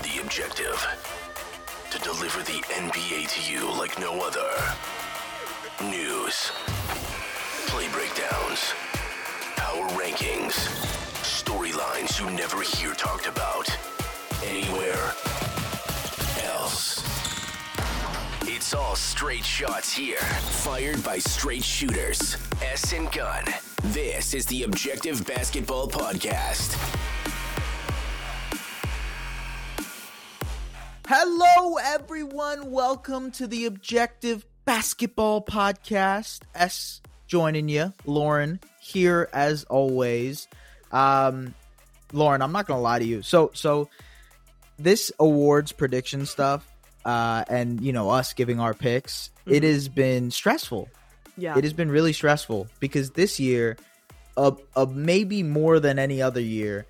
The objective to deliver the NBA to you like no other. News, play breakdowns, power rankings, storylines you never hear talked about anywhere else. It's all straight shots here, fired by straight shooters. S and Gun. This is the Objective Basketball Podcast. Hello, everyone. Welcome to the Objective Basketball Podcast. S joining you, Lauren here as always. Um, Lauren, I'm not gonna lie to you. So, so this awards prediction stuff, uh, and you know us giving our picks, it has been stressful. Yeah. It has been really stressful because this year, uh, uh, maybe more than any other year,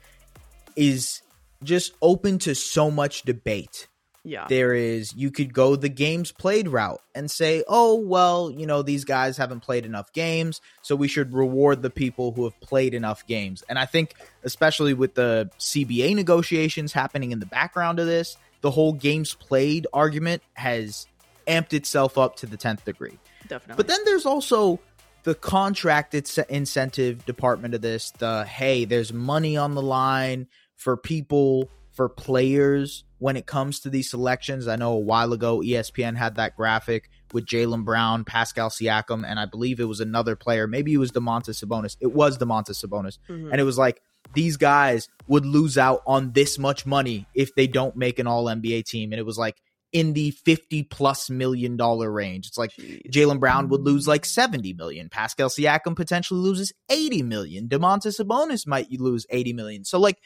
is just open to so much debate yeah. there is you could go the games played route and say oh well you know these guys haven't played enough games so we should reward the people who have played enough games and i think especially with the cba negotiations happening in the background of this the whole games played argument has amped itself up to the 10th degree Definitely. but then there's also the contract it's- incentive department of this. The hey, there's money on the line for people, for players when it comes to these selections. I know a while ago ESPN had that graphic with Jaylen Brown, Pascal Siakam, and I believe it was another player. Maybe it was Domantas Sabonis. It was Domantas Sabonis. Mhm. And it was like these guys would lose out on this much money if they don't make an all NBA team. And it was like in the 50 plus million dollar range. It's like Jaylen Brown would lose like 70 million. Pascal Siakam potentially loses 80 million. Domantas Sabonis might lose 80 million. So like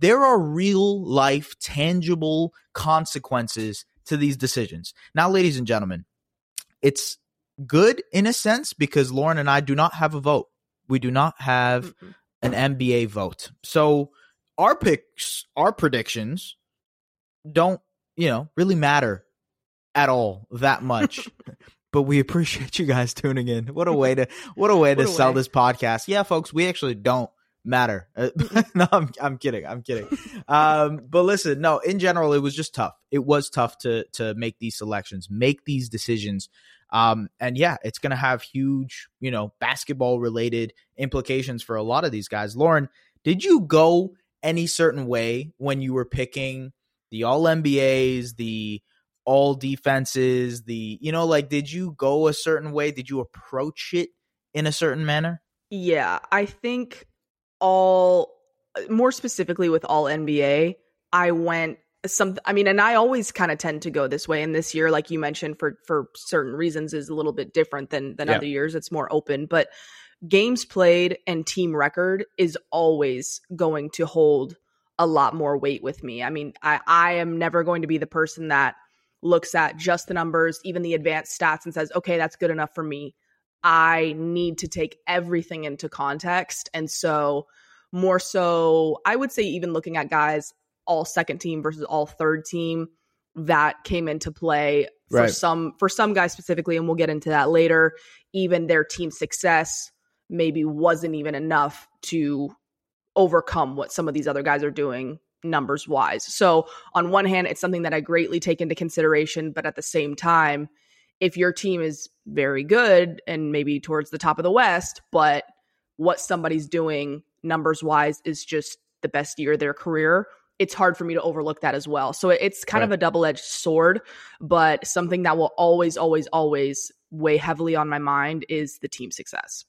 there are real life tangible consequences to these decisions. Now ladies and gentlemen, it's good in a sense because Lauren and I do not have a vote. We do not have Mm-mm. an NBA vote. So our picks, our predictions don't, you know, really matter at all that much. but we appreciate you guys tuning in. What a way to what a way to a sell way. this podcast. Yeah, folks, we actually don't matter. No, I'm I'm kidding. I'm kidding. Um, but listen, no, in general, it was just tough. It was tough to to make these selections, make these decisions. Um, and yeah, it's gonna have huge, you know, basketball related implications for a lot of these guys. Lauren, did you go any certain way when you were picking the all NBAs, the all defenses, the you know, like did you go a certain way? Did you approach it in a certain manner? Yeah, I think all more specifically with all NBA, I went some I mean and I always kind of tend to go this way and this year like you mentioned for for certain reasons is a little bit different than than Yeah. other years it's more open but games played and team record is always going to hold a lot more weight with me. I mean, I I am never going to be the person that looks at just the numbers, even the advanced stats and says, "Okay, that's good enough for me." I need to take everything into context. And so, more so, I would say, even looking at guys all second team versus all third team, that came into play for Right. some for some guys specifically, and we'll get into that later. Even their team success maybe wasn't even enough to overcome what some of these other guys are doing numbers wise. So, on one hand, it's something that I greatly take into consideration, but at the same time, if your team is very good and maybe towards the top of the West, but what somebody's doing numbers wise is just the best year of their career, it's hard for me to overlook that as well. So it's kind of a double edged sword, but something that will always, always, always weigh heavily on my mind is the team success.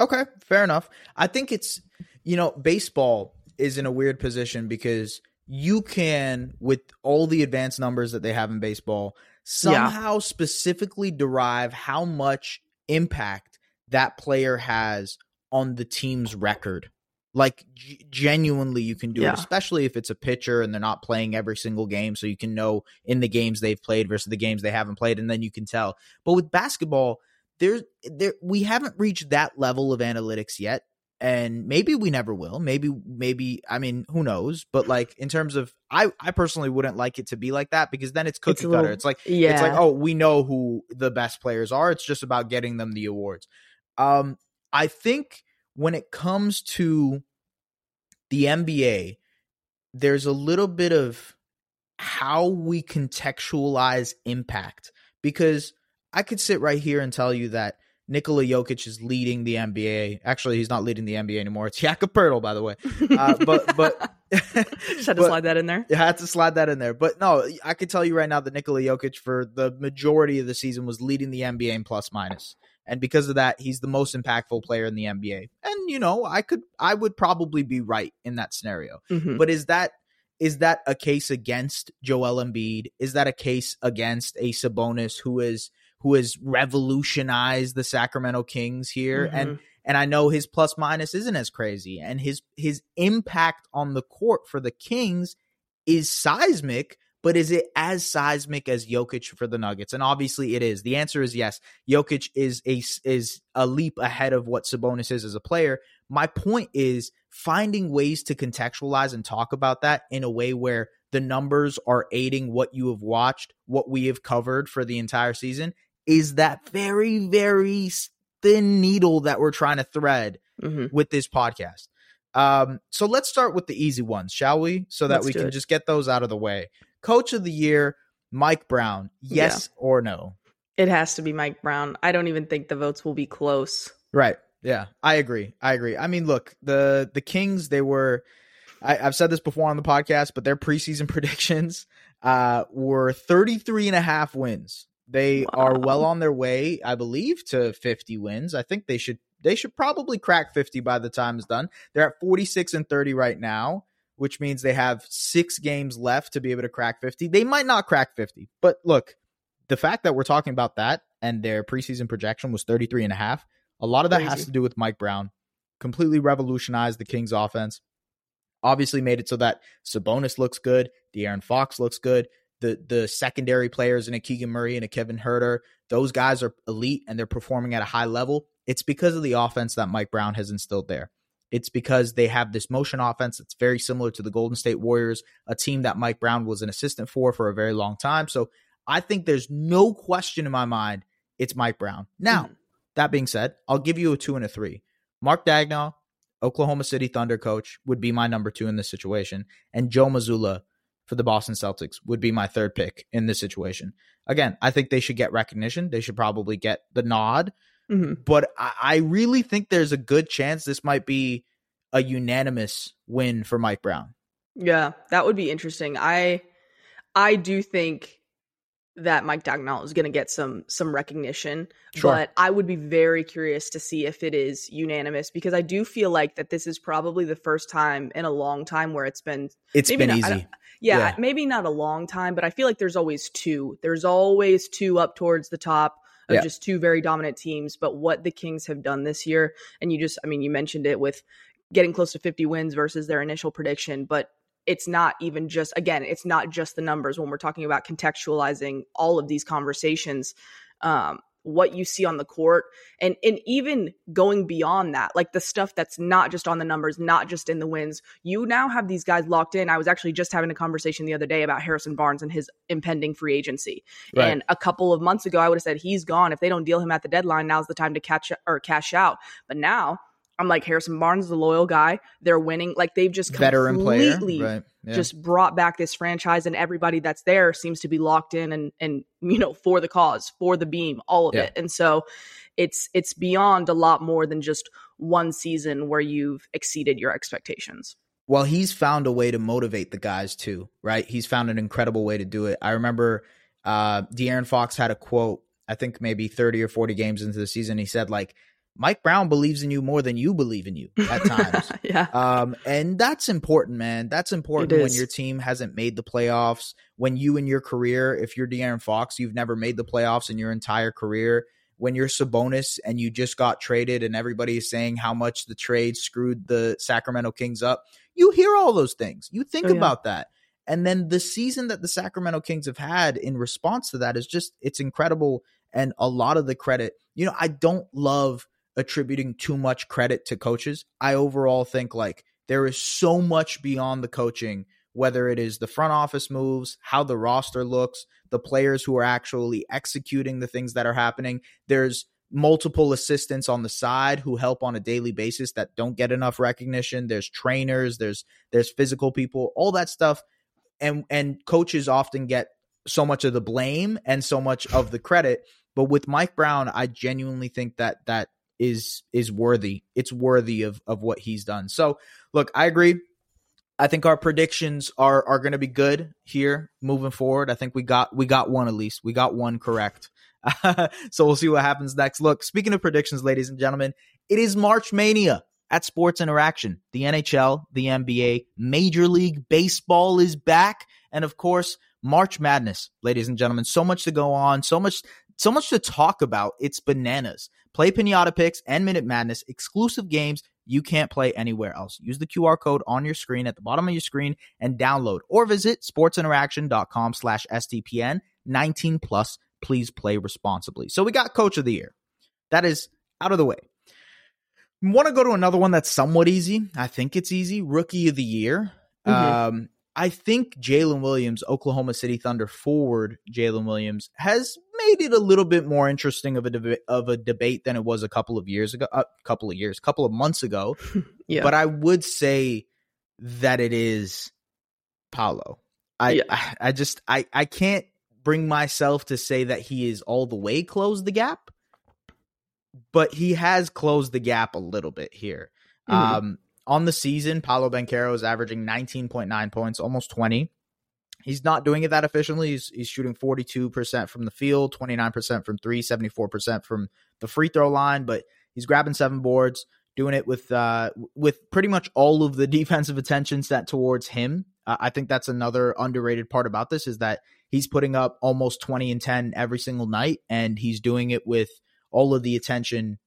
Okay, fair enough. I think it's you know, baseball is in a weird position because you can with all the advanced numbers that they have in baseball somehow specifically derive how much impact that player has on the team's record. Like g- genuinely you can do Yeah. it, especially if it's a pitcher and they're not playing every single game so you can know in the games they've played versus the games they haven't played and then you can tell. But with basketball, there's there we haven't reached that level of analytics yet and maybe we never will maybe maybe i mean who knows but like in terms of i i personally wouldn't like it to be like that because then it's cookie It's cutter. little- it's like Yeah. it's like oh we know who the best players are. It's just about getting them the awards. Um i think when it comes to the nba there's a little bit of how we contextualize impact because I could sit right here and tell you that Nikola Jokic is leading the NBA. Actually, he's not leading the NBA anymore. It's Jakob Poeltl, by the way. Uh, but but just had to but- slide that in there. you had to slide that in there. But no, I could tell you right now that Nikola Jokic for the majority of the season was leading the NBA in plus minus. And because of that, he's the most impactful player in the NBA. And you know, I could I would probably be right in that scenario. Mhm. But is that is that a case against Joel Embiid? Is that a case against a Sabonis who is who has revolutionized the Sacramento Kings here? And Mhm. and I know his plus minus isn't as crazy, and his his impact on the court for the Kings is seismic. But is it as seismic as Jokic for the Nuggets? And obviously, it is. The answer is yes. Jokic is a is a leap ahead of what Sabonis is as a player. My point is finding ways to contextualize and talk about that in a way where the numbers are aiding what you have watched, what we have covered for the entire season, is that very very thin needle that we're trying to thread Mhm. with this podcast. Um, so let's start with the easy ones, shall we? So that Let's we can it. just get those out of the way. Coach of the year, Mike Brown. Yes or no? It has to be Mike Brown. I don't even think the votes will be close. Right. Yeah, I agree. I agree. I mean, look, the the Kings, they were I, I've said this before on the podcast, but their preseason predictions uh were 33 and a half wins. They are well on their way, I believe, to 50 wins. I think they should they should probably crack 50 by the time it's done. They're at 46 and 30 right now, which means they have 6 games left to be able to crack 50. They might not crack 50. But look, the fact that we're talking about that and their preseason projection was 33 and a half, a lot of that has to do with Mike Brown. Completely revolutionized the Kings offense. Obviously made it so that Sabonis looks good, De'Aaron Fox looks good. The the secondary players in a Keegan Murray and a Kevin Huerter, those guys are elite and they're performing at a high level. It's because of the offense that Mike Brown has instilled there. It's because they have this motion offense that's very similar to the Golden State Warriors, a team that Mike Brown was an assistant for for a very long time. So I think there's no question in my mind it's Mike Brown. Now, Mhm. that being said, I'll give you a two and a three. Mark Daigneault, Oklahoma City Thunder coach, would be my number two in this situation, and Joe Mazzulla for the Boston Celtics would be my third pick in this situation. Again, I think they should get recognition. They should probably get the nod, Mhm. but I, I really think there's a good chance this might be a unanimous win for Mike Brown. Yeah, that would be interesting. I I do think that Mike Daigneault is going to get some some recognition, Sure. but I would be very curious to see if it is unanimous because I do feel like that this is probably the first time in a long time where it's been It's been not- easy. yeah, Yeah. maybe not a long time, but I feel like there's always two. There's always two up towards the top of Yeah. just two very dominant teams. But what the Kings have done this year, and you just, I mean, you mentioned it with getting close to 50 wins versus their initial prediction, but it's not even just, again, it's not just the numbers when we're talking about contextualizing all of these conversations. Um, what you see on the court and and even going beyond that like the stuff that's not just on the numbers not just in the wins you now have these guys locked in i was actually just having a conversation the other day about harrison barnes and his impending free agency Right. and a couple of months ago i would have said he's gone if they don't deal him at the deadline now's the time to catch or cash out but now i'm like harrison barnes the loyal guy they're winning like they've just Veteran player. completely Right. Yeah. just brought back this franchise and everybody that's there seems to be locked in and and you know for the cause for the beam all of Yeah. it and so it's it's beyond a lot more than just one season where you've exceeded your expectations well, he's found a way to motivate the guys too, right? He's found an incredible way to do it. I remember uh De'Aaron Fox had a quote, I think maybe 30 or 40 games into the season. He said, like, Mike Brown believes in you more than you believe in you at times. yeah um, and that's important, man. That's important when your team hasn't made the playoffs. When you in your career, if you're De'Aaron Fox, you've never made the playoffs in your entire career. When you're Sabonis and you just got traded, and everybody is saying how much the trade screwed the Sacramento Kings up, you hear all those things. You think Oh, yeah. about that. And then the season that the Sacramento Kings have had in response to that is just it's incredible and a lot of the credit. You know, I don't love attributing too much credit to coaches. I overall think like there is so much beyond the coaching, whether it is the front office moves, how the roster looks, the players who are actually executing the things that are happening. There's multiple assistants on the side who help on a daily basis that don't get enough recognition. There's trainers, there's there's physical people, all that stuff and and coaches often get so much of the blame and so much of the credit. But with Mike Brown, I genuinely think that that is is worthy. It's worthy of of what he's done. So look, I agree. I think our predictions are are going to be good here moving forward. I think we got we got one at least. We got one correct. so we'll see what happens next. Look, speaking of predictions, ladies and gentlemen, it is March Mania at Sports Interaction. The NHL, the NBA, Major League Baseball is back, and of course, March Madness, ladies and gentlemen. So much to go on, so much so much to talk about. It's bananas. Play Pinata Picks and Minute Madness, exclusive games you can't play anywhere else. Use the QR code on your screen at the bottom of your screen and download or visit sportsinteraction.com slash STPN 19 plus. Please play responsibly. So we got coach of the year. That is out of the way. Want to go to another one that's somewhat easy. I think it's easy. Rookie of the year. Mm-hmm. Um, I think Jalen Williams, Oklahoma City Thunder forward Jalen Williams, has made it a little bit more interesting of a deba- of a debate than it was a couple of years ago. A uh, couple of years, couple of months ago. yeah. But I would say that it is Paolo. I, yeah. I I just I I can't bring myself to say that he is all the way closed the gap, but he has closed the gap a little bit here. Mm-hmm. Um, on the season, Paolo Banchero is averaging 19.9 points, almost 20. He's not doing it that efficiently. He's, he's shooting 42% from the field, 29% from three, 74% from the free throw line, but he's grabbing seven boards, doing it with uh, with pretty much all of the defensive attention set towards him. Uh, I think that's another underrated part about this is that he's putting up almost 20 and 10 every single night, and he's doing it with all of the attention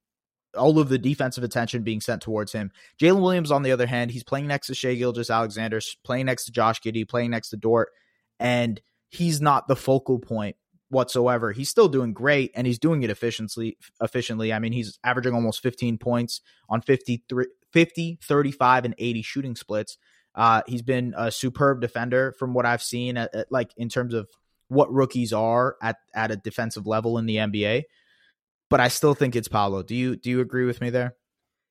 all of the defensive attention being sent towards him. Jalen Williams, on the other hand, he's playing next to Shai Gilgeous-Alexander, playing next to Josh Giddey, playing next to Dort, and he's not the focal point whatsoever. He's still doing great and he's doing it efficiently efficiently. I mean, he's averaging almost 15 points on 53 50, 35 and 80 shooting splits. Uh, he's been a superb defender from what I've seen at, at, like in terms of what rookies are at at a defensive level in the NBA but I still think it's Paolo. Do you do you agree with me there?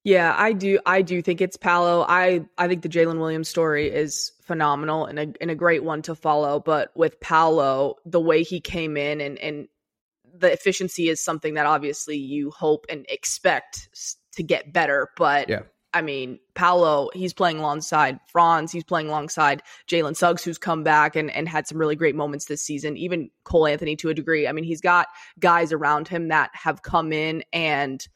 Yeah, I do. I do think it's Paolo. I I think the Jalen Williams story is phenomenal and a and a great one to follow. But with Paolo, the way he came in and and the efficiency is something that obviously you hope and expect to get better. But yeah. I mean, Paolo, he's playing alongside Franz. He's playing alongside Jalen Suggs, who's come back and, and had some really great moments this season. Even Cole Anthony to a degree. I mean, he's got guys around him that have come in and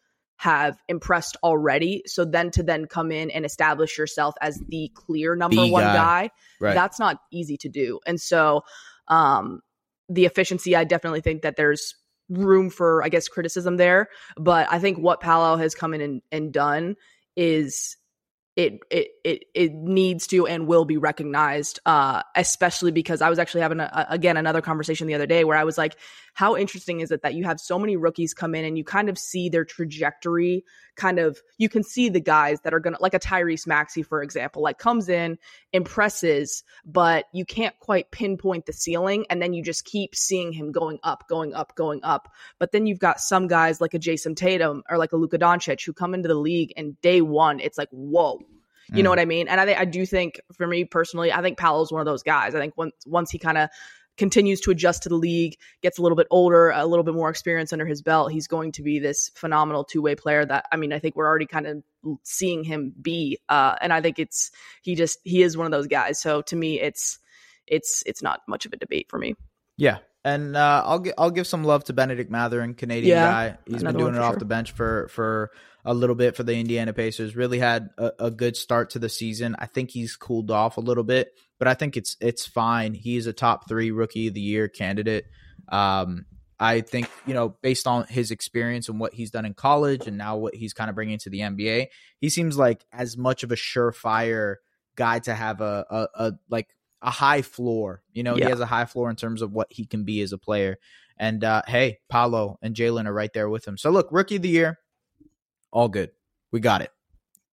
have impressed already. So then to then come in and establish yourself as the clear number the one guy, guy right. that's not easy to do. And so um, the efficiency, I definitely think that there's room for, I guess, criticism there. But I think what Paolo has come in and, and done is it it it it needs to and will be recognized uh especially because i was actually having a, again another conversation the other day where i was like how interesting is it that you have so many rookies come in and you kind of see their trajectory kind of you can see the guys that are gonna like a tyrese maxey for example like comes in impresses but you can't quite pinpoint the ceiling and then you just keep seeing him going up going up going up but then you've got some guys like a Jayson tatum or like a luka doncic who come into the league and day one it's like whoa you mm. know what I mean? And I think I do think for me personally, I think Paolo's one of those guys. I think once once he kind of continues to adjust to the league, gets a little bit older, a little bit more experience under his belt, he's going to be this phenomenal two way player that I mean, I think we're already kind of seeing him be. Uh, and I think it's he just he is one of those guys. So to me, it's it's it's not much of a debate for me. Yeah, and uh, I'll gi- I'll give some love to Bennedict Mathurin, Canadian yeah, guy. He's been doing it off sure. the bench for for a little bit for the Indiana Pacers. Really had a, a, good start to the season. I think he's cooled off a little bit, but I think it's it's fine. He's a top three rookie of the year candidate. Um, I think you know based on his experience and what he's done in college and now what he's kind of bringing to the NBA, he seems like as much of a surefire guy to have a a, a like a high floor. You know, yeah. he has a high floor in terms of what he can be as a player. And uh, hey, Paolo and Jalen are right there with him. So look, rookie of the year, all good. We got it.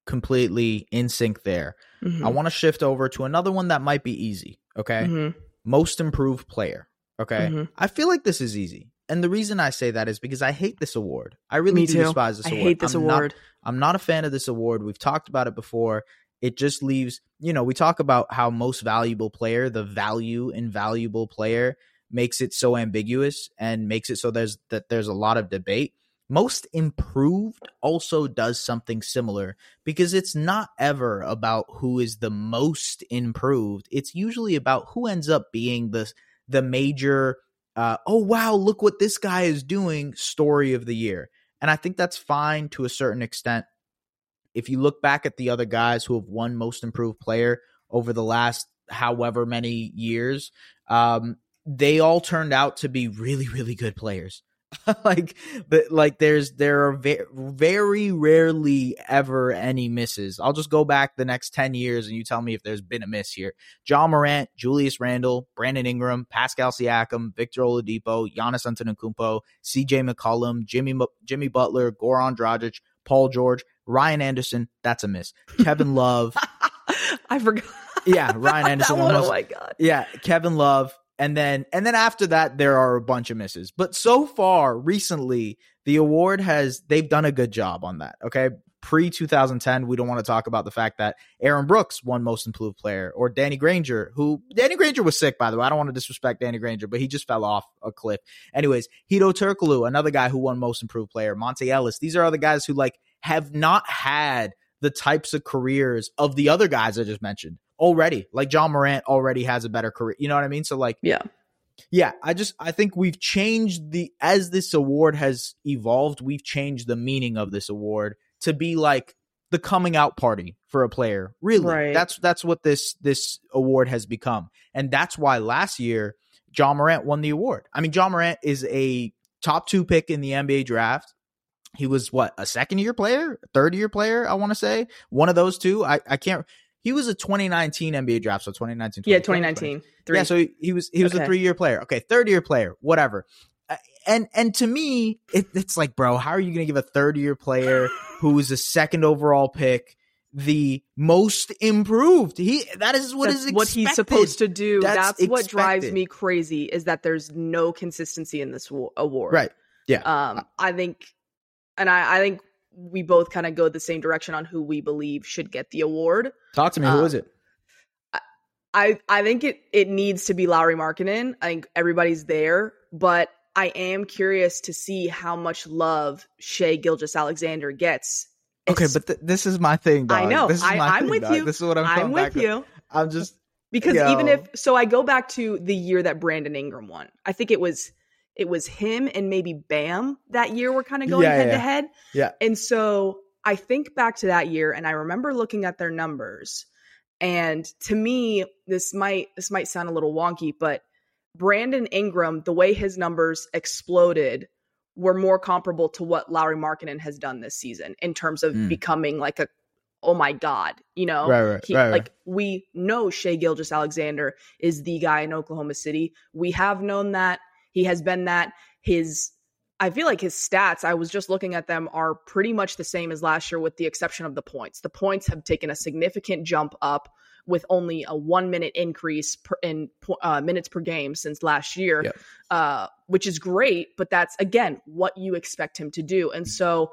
Completely in sync there. Mm-hmm. I want to shift over to another one that might be easy. Okay. Mm-hmm. Most improved player. Okay. Mm-hmm. I feel like this is easy. And the reason I say that is because I hate this award. I really do despise this I award. I hate this I'm award. Not, I'm not a fan of this award. We've talked about it before. It just leaves you know, we talk about how most valuable player, the value invaluable player makes it so ambiguous and makes it so there's that there's a lot of debate. Most improved also does something similar because it's not ever about who is the most improved. It's usually about who ends up being the the major uh, oh wow, look what this guy is doing story of the year. And I think that's fine to a certain extent. If you look back at the other guys who have won most improved player over the last however many years, um, they all turned out to be really, really good players. like, but like there's there are very, very rarely ever any misses. I'll just go back the next ten years and you tell me if there's been a miss here. Ja Morant, Julius Randle, Brandon Ingram, Pascal Siakam, Victor Oladipo, Giannis Antetokounmpo, C.J. McCollum, Jimmy Jimmy Butler, Goran Dragic, Paul George, Ryan Anderson. That's a miss. Kevin Love. I forgot. Yeah, Ryan Anderson. one, oh my god. Yeah, Kevin Love, and then and then after that there are a bunch of misses. But so far recently the award has they've done a good job on that okay? Pre 2010 we don't want to talk about the fact that aaron brooks won most improved player or danny granger who danny granger was sick by the way. I don't want to disrespect danny granger but he just fell off a cliff. Anyways Hedo Turkoglu, another guy who won most improved player monta ellis. These are other guys who like have not had the types of careers of the other guys i just mentioned already. Like Ja Morant already has a better career. You know what I mean? So like yeah. Yeah, I just I think we've changed the as this award has evolved, we've changed the meaning of this award to be like the coming out party for a player. Really. Right. That's that's what this this award has become. And that's why last year Ja Morant won the award. I mean, Ja Morant is a top 2 pick in the NBA draft. He was what, a second year player, third year player, I want to say. One of those two. I I can't he was a 2019 NBA draft, so 2019. Yeah, 2019. Three. Yeah, so he, he was he was okay. a three year player. Okay, third year player, whatever. Uh, and and to me, it, it's like, bro, how are you going to give a third year player who is a second overall pick the most improved? He that is what That's is what he's supposed to do. That's, That's what drives me crazy is that there's no consistency in this award. Right. Yeah. Um, I think, and I, I think we both kind of go the same direction on who we believe should get the award. Talk to me. Who um, is it? I I think it it needs to be Lauri Markkanen. I think everybody's there, but I am curious to see how much love Shai Gilgeous-Alexander gets. Okay, but th- this is my thing. Dog. I know. This is I, am with dog. you. This is what I'm. I'm with you. I'm just because yo. even if so, I go back to the year that Brandon Ingram won. I think it was it was him and maybe Bam that year were kind of going head yeah. to head. Yeah. And so I think back to that year and I remember looking at their numbers. And to me, this might this might sound a little wonky, but Brandon Ingram, the way his numbers exploded were more comparable to what Lauri Markkanen has done this season in terms of mm. becoming like a oh my god, you know, right, right, he, right, like we know Shai Gilgeous-Alexander is the guy in Oklahoma City. We have known that he has been that. His I feel like his stats, I was just looking at them, are pretty much the same as last year with the exception of the points. The points have taken a significant jump up with only a one minute increase per, in uh, minutes per game since last year, yep. uh, which is great. But that's, again, what you expect him to do. And so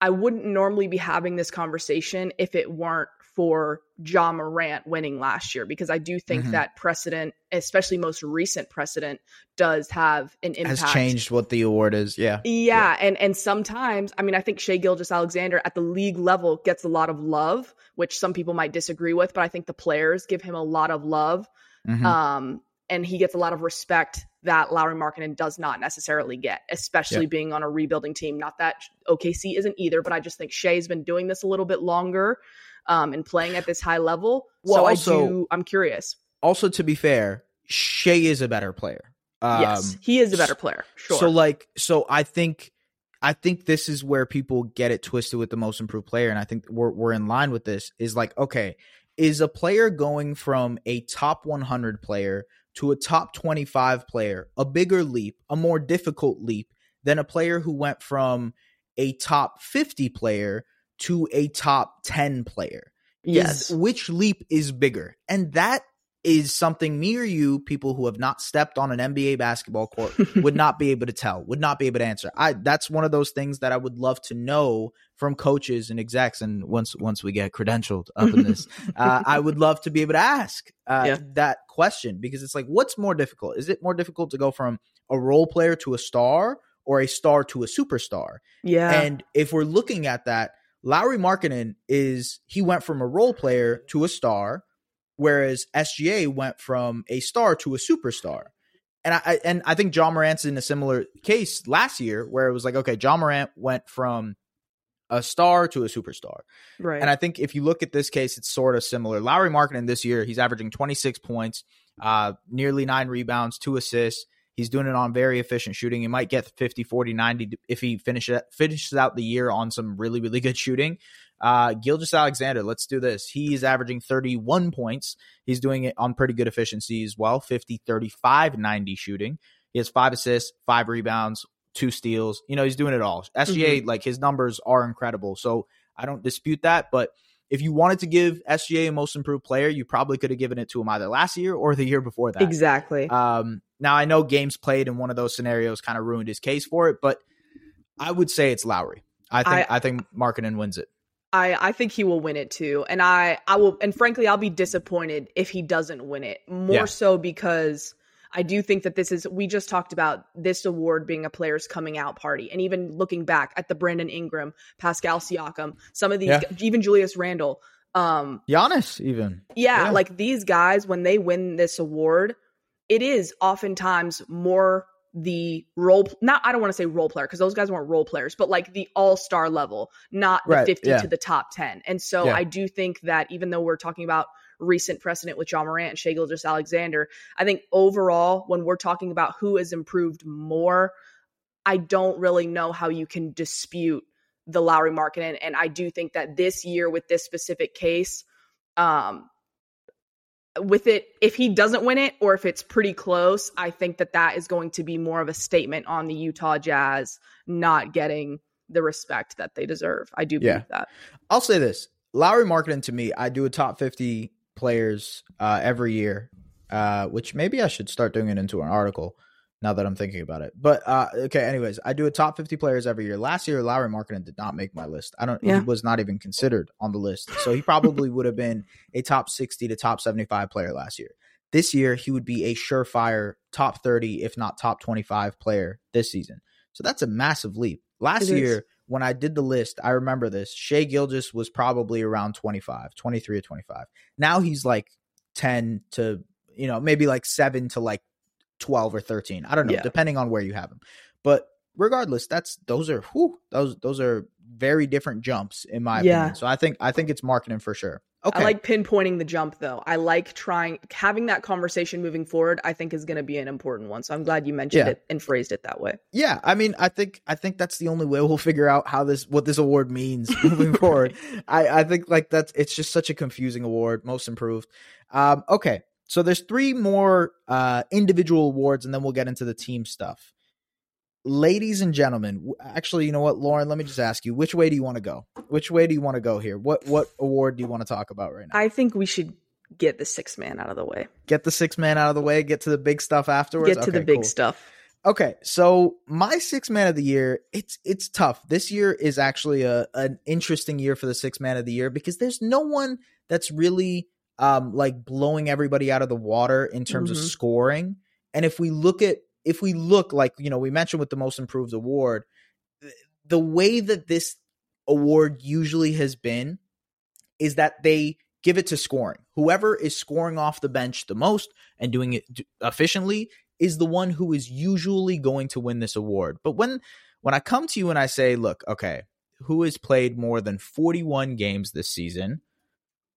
I wouldn't normally be having this conversation if it weren't for Ja Morant winning last year because I do think mm-hmm. that precedent, especially most recent precedent, does have an impact. Has changed what the award is. Yeah. yeah. Yeah. And and sometimes, I mean, I think Shai Gilgeous-Alexander at the league level gets a lot of love, which some people might disagree with, but I think the players give him a lot of love. Mm-hmm. Um, and he gets a lot of respect that Lauri Markkanen does not necessarily get, especially yeah. being on a rebuilding team. Not that OKC isn't either, but I just think Shai's been doing this a little bit longer um, and playing at this high level. Well, so also, I do. I'm curious. Also, to be fair, Shai is a better player. Um, yes, he is a better player. Sure. So, like, so I think, I think this is where people get it twisted with the most improved player, and I think we're we're in line with this. Is like, okay, is a player going from a top 100 player to a top 25 player a bigger leap, a more difficult leap than a player who went from a top 50 player to a top 10 player. Yes. Is, which leap is bigger? And that is something me or you, people who have not stepped on an NBA basketball court, would not be able to tell, would not be able to answer. I that's one of those things that I would love to know from coaches and execs. And once once we get credentialed up in this, uh, I would love to be able to ask uh, Yeah. that question because it's like, what's more difficult? Is it more difficult to go from a role player to a star or a star to a superstar? Yeah. And if we're looking at that, Lauri Markkanen is he went from a role player to a star, whereas SGA went from a star to a superstar. And I I- and I think Ja Morant's in a similar case last year where it was like, okay, Ja Morant went from a star to a superstar. right. And I think if you look at this case, it's sort of similar. Lauri Markkanen this year, he's averaging 26 points, uh, nearly nine rebounds, two assists. He's doing it on very efficient shooting. He might get 50, 40, 90 if he finish finishes out the year on some really, really good shooting. Uh, Gilgeous Alexander, let's do this. He's averaging 31 points. He's doing it on pretty good efficiency as well 50, 35, 90 shooting. He has five assists, five rebounds, two steals. You know, he's doing it all. SGA, like his numbers are incredible. So I don't dispute that. But if you wanted to give SGA a most improved player, you probably could have given it to him either last year or the year before that. exactly. Um, now I know games played in one of those scenarios kind of ruined his case for it, but I would say it's Lauri. I think I, think Markkanen wins it. I I think he will win it too, and I I will, and frankly, I'll be disappointed if he doesn't win it. More Yeah. so because I do think that this is. We just talked about this award being a player's coming out party, and even looking back at the Brandon Ingram, Pascal Siakam, some of these, Yeah. even Julius Randle. Um, Giannis, even. yeah, Yeah. like these guys when they win this award, it is oftentimes more the role not I don't want to say role player because those guys weren't role players, but like the all-star level, not the Right, 50 yeah. to the top 10. And so Yeah. I do think that even though we're talking about recent precedent with Ja Morant and Shai Gilgeous Alexander, I think overall when we're talking about who has improved more, I don't really know how you can dispute the Lauri Markkanen, and I do think that this year with this specific case um with it if he doesn't win it or if it's pretty close i think that that is going to be more of a statement on the utah jazz not getting the respect that they deserve i do believe Yeah. that I'll say this: Lauri Markkanen to me, I do a top fifty players uh, every year, uh, which maybe I should start doing it into an article. Now that I'm thinking about it, but uh, okay. Anyways, I do a top fifty players every year. Last year, Lauri Markkanen did not make my list. I don't. Yeah. He was not even considered on the list, so he probably would have been a top sixty to top seventy five player last year. This year, he would be a surefire top thirty, if not top twenty five player this season. So that's a massive leap. Last It is. year, when I did the list, I remember this. Shai Gilgeous was probably around 25, 23 or 25. Now he's like 10 to, you know, maybe like 7 to like 12 or 13. I don't know, Yeah. depending on where you have him. But regardless, that's those are whew, those those are very different jumps in my Yeah. opinion. So I think I think it's Markkanen for sure. Okay. i like pinpointing the jump though i like trying having that conversation moving forward i think is going to be an important one so i'm glad you mentioned Yeah. it and phrased it that way Yeah, I mean, I think I think that's the only way we'll figure out how this what this award means moving forward. I I think like that's it's just such a confusing award, most improved. Um, okay, so there's three more uh individual awards, and then we'll get into the team stuff. Ladies and gentlemen, actually, you know what, Lauren? Let me just ask you, which way do you want to go? Which way do you want to go here? What what award do you want to talk about right now? i think we should get the six man out of the way get the six man out of the way. Get to the big stuff afterwards. get to the big cool. stuff Okay, so my six man of the year, it's it's tough. This year is actually a an interesting year for the six man of the year because there's no one that's really um like blowing everybody out of the water in terms of Mhm. scoring. And if we look at if we look like, you know, we mentioned with the most improved award, th- the way that this award usually has been is that they give it to scoring. Whoever is scoring off the bench the most and doing it d- efficiently is the one who is usually going to win this award. But when when I come to you and I say, look, okay, who has played more than 41 games this season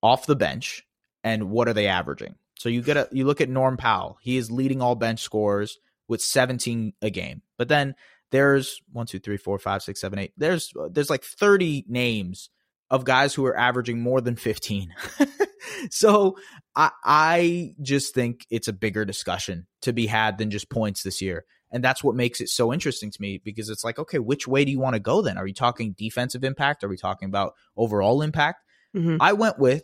off the bench and what are they averaging? So you get a you look at Norm Powell. He is leading all bench scores with 17 a game. But then there's one, two, three, four, five, six, seven, eight. There's there's like 30 names of guys who are averaging more than 15. so I I just think it's a bigger discussion to be had than just points this year. And that's what makes it so interesting to me because it's like, okay, which way do you want to go then? Are you talking defensive impact? Are we talking about overall impact? Mhm. I went with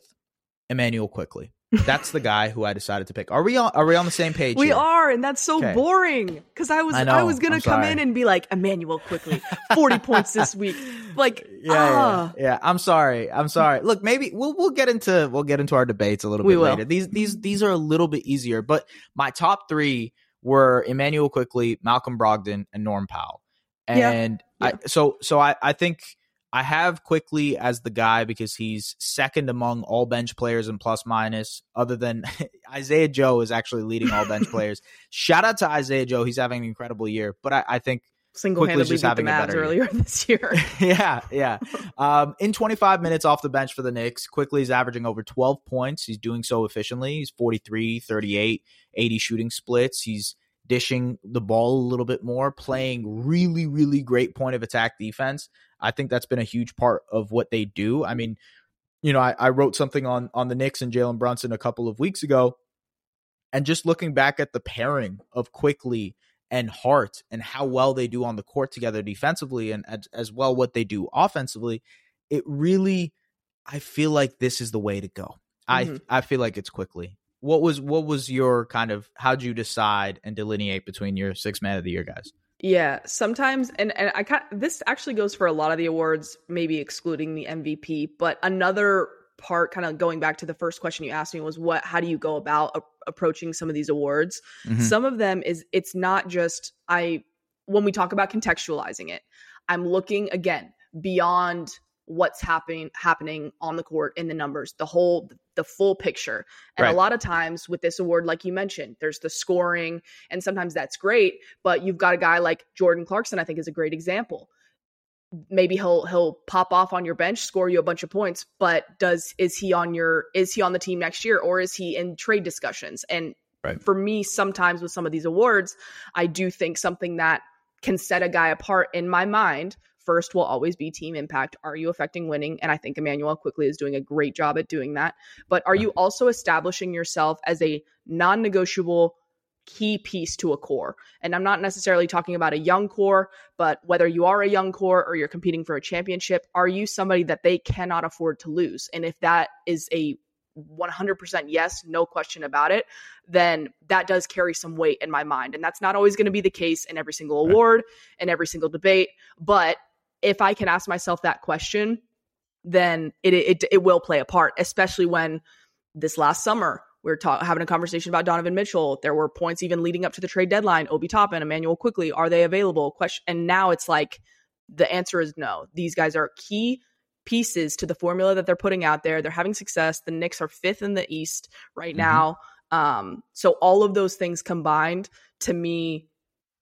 Immanuel Quickley. That's the guy who I decided to pick. Are we on? Are we on the same page? We here? are, and that's so Okay. boring. Because I was, I I, was gonna come in and be like, Immanuel Quickley, forty points this week. Like, Yeah, ah, yeah, yeah. I'm sorry. I'm sorry. Look, maybe we'll we'll get into we'll get into our debates a little We bit will. later. These these these are a little bit easier, but my top three were Immanuel Quickley, Malcolm Brogdon, and Norm Powell. Yeah. And Yeah. I so so I I think I have Quickley as the guy because he's second among all bench players in plus minus, other than Isaiah Joe is actually leading all bench players. Shout out to Isaiah Joe. He's having an incredible year. But I, I think beat the having a Mavs earlier this year. yeah, yeah. Um, in 25 minutes off the bench for the Knicks, Quickley he's averaging over 12 points. He's doing so efficiently. He's 43, 38, 80 shooting splits. He's dishing the ball a little bit more, playing really, really great point of attack defense. I think that's been a huge part of what they do. I mean, you know, I, I wrote something on on the Knicks and Jalen Brunson a couple of weeks ago, and just looking back at the pairing of Quickley and Hart and how well they do on the court together defensively and as, as well what they do offensively, it really I feel like this is the way to go. Mhm. I I feel like it's Quickley. What was what was your kind of how'd you decide and delineate between your six man of the year guys? Yeah, sometimes, and and I kind this actually goes for a lot of the awards, maybe excluding the MVP. But another part, kind of going back to the first question you asked me, was what? How do you go about a- approaching some of these awards? Mhm. Some of them is it's not just I. When we talk about contextualizing it, I'm looking again beyond what's happening happening on the court in the numbers the whole the full picture and Right. a lot of times with this award like you mentioned there's the scoring and sometimes that's great but you've got a guy like jordan clarkson i think is a great example maybe he'll he'll pop off on your bench score you a bunch of points but does is he on your is he on the team next year or is he in trade discussions and Right. for me sometimes with some of these awards i do think something that can set a guy apart in my mind first will always be team impact. Are you affecting winning? And i think Immanuel Quickley is doing a great job at doing that. But are you also establishing yourself as a non-negotiable key piece to a core? And i'm not necessarily talking about a young core but whether you are a young core or you're competing for a championship are you somebody that they cannot afford to lose? And if that is a 100% yes no question about it then that does carry some weight in my mind. And that's not always going to be the case in every single award and every single debate but if i can ask myself that question then it it, it will play a part especially when this last summer we were ta- having a conversation about Donovan Mitchell. There were points even leading up to the trade deadline. Obi Toppin, Immanuel Quickley, are they available? Question. And now it's like the answer is no. These guys are key pieces to the formula that they're putting out there. They're having success. The Knicks are fifth in the East right Mhm. now. Um, so all of those things combined to me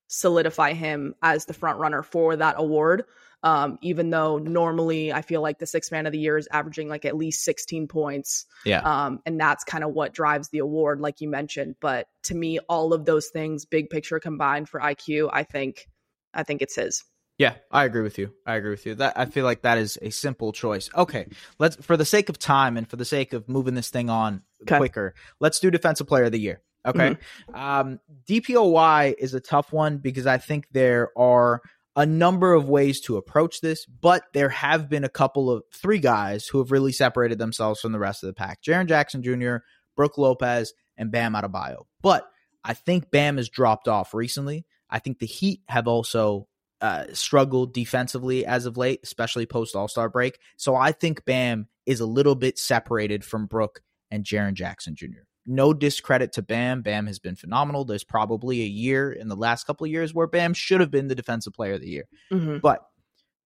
solidify him as the front runner for that award. Um, even though normally I feel like the sixth man of the year is averaging like at least 16 points. Yeah. Um, and that's kind of what drives the award, like you mentioned. But to me, all of those things, big picture combined for IQ, I think, I think it's his. Yeah, I agree with you. I agree with you. That I feel like that is a simple choice. Okay, let's for the sake of time and for the sake of moving this thing on Okay. quicker, let's do defensive player of the year. Okay. Um DPOY is a tough one because I think there are a number of ways to approach this, but there have been a couple of three guys who have really separated themselves from the rest of the pack. Jaren Jackson Jr., Brook Lopez, and Bam Adebayo. But I think Bam has dropped off recently. I think the Heat have also uh, struggled defensively as of late, especially post All Star break. So I think Bam is a little bit separated from Brook and Jaren Jackson Jr. No discredit to Bam. Bam has been phenomenal. There's probably a year in the last couple of years where Bam should have been the defensive player of the year. Mhm. But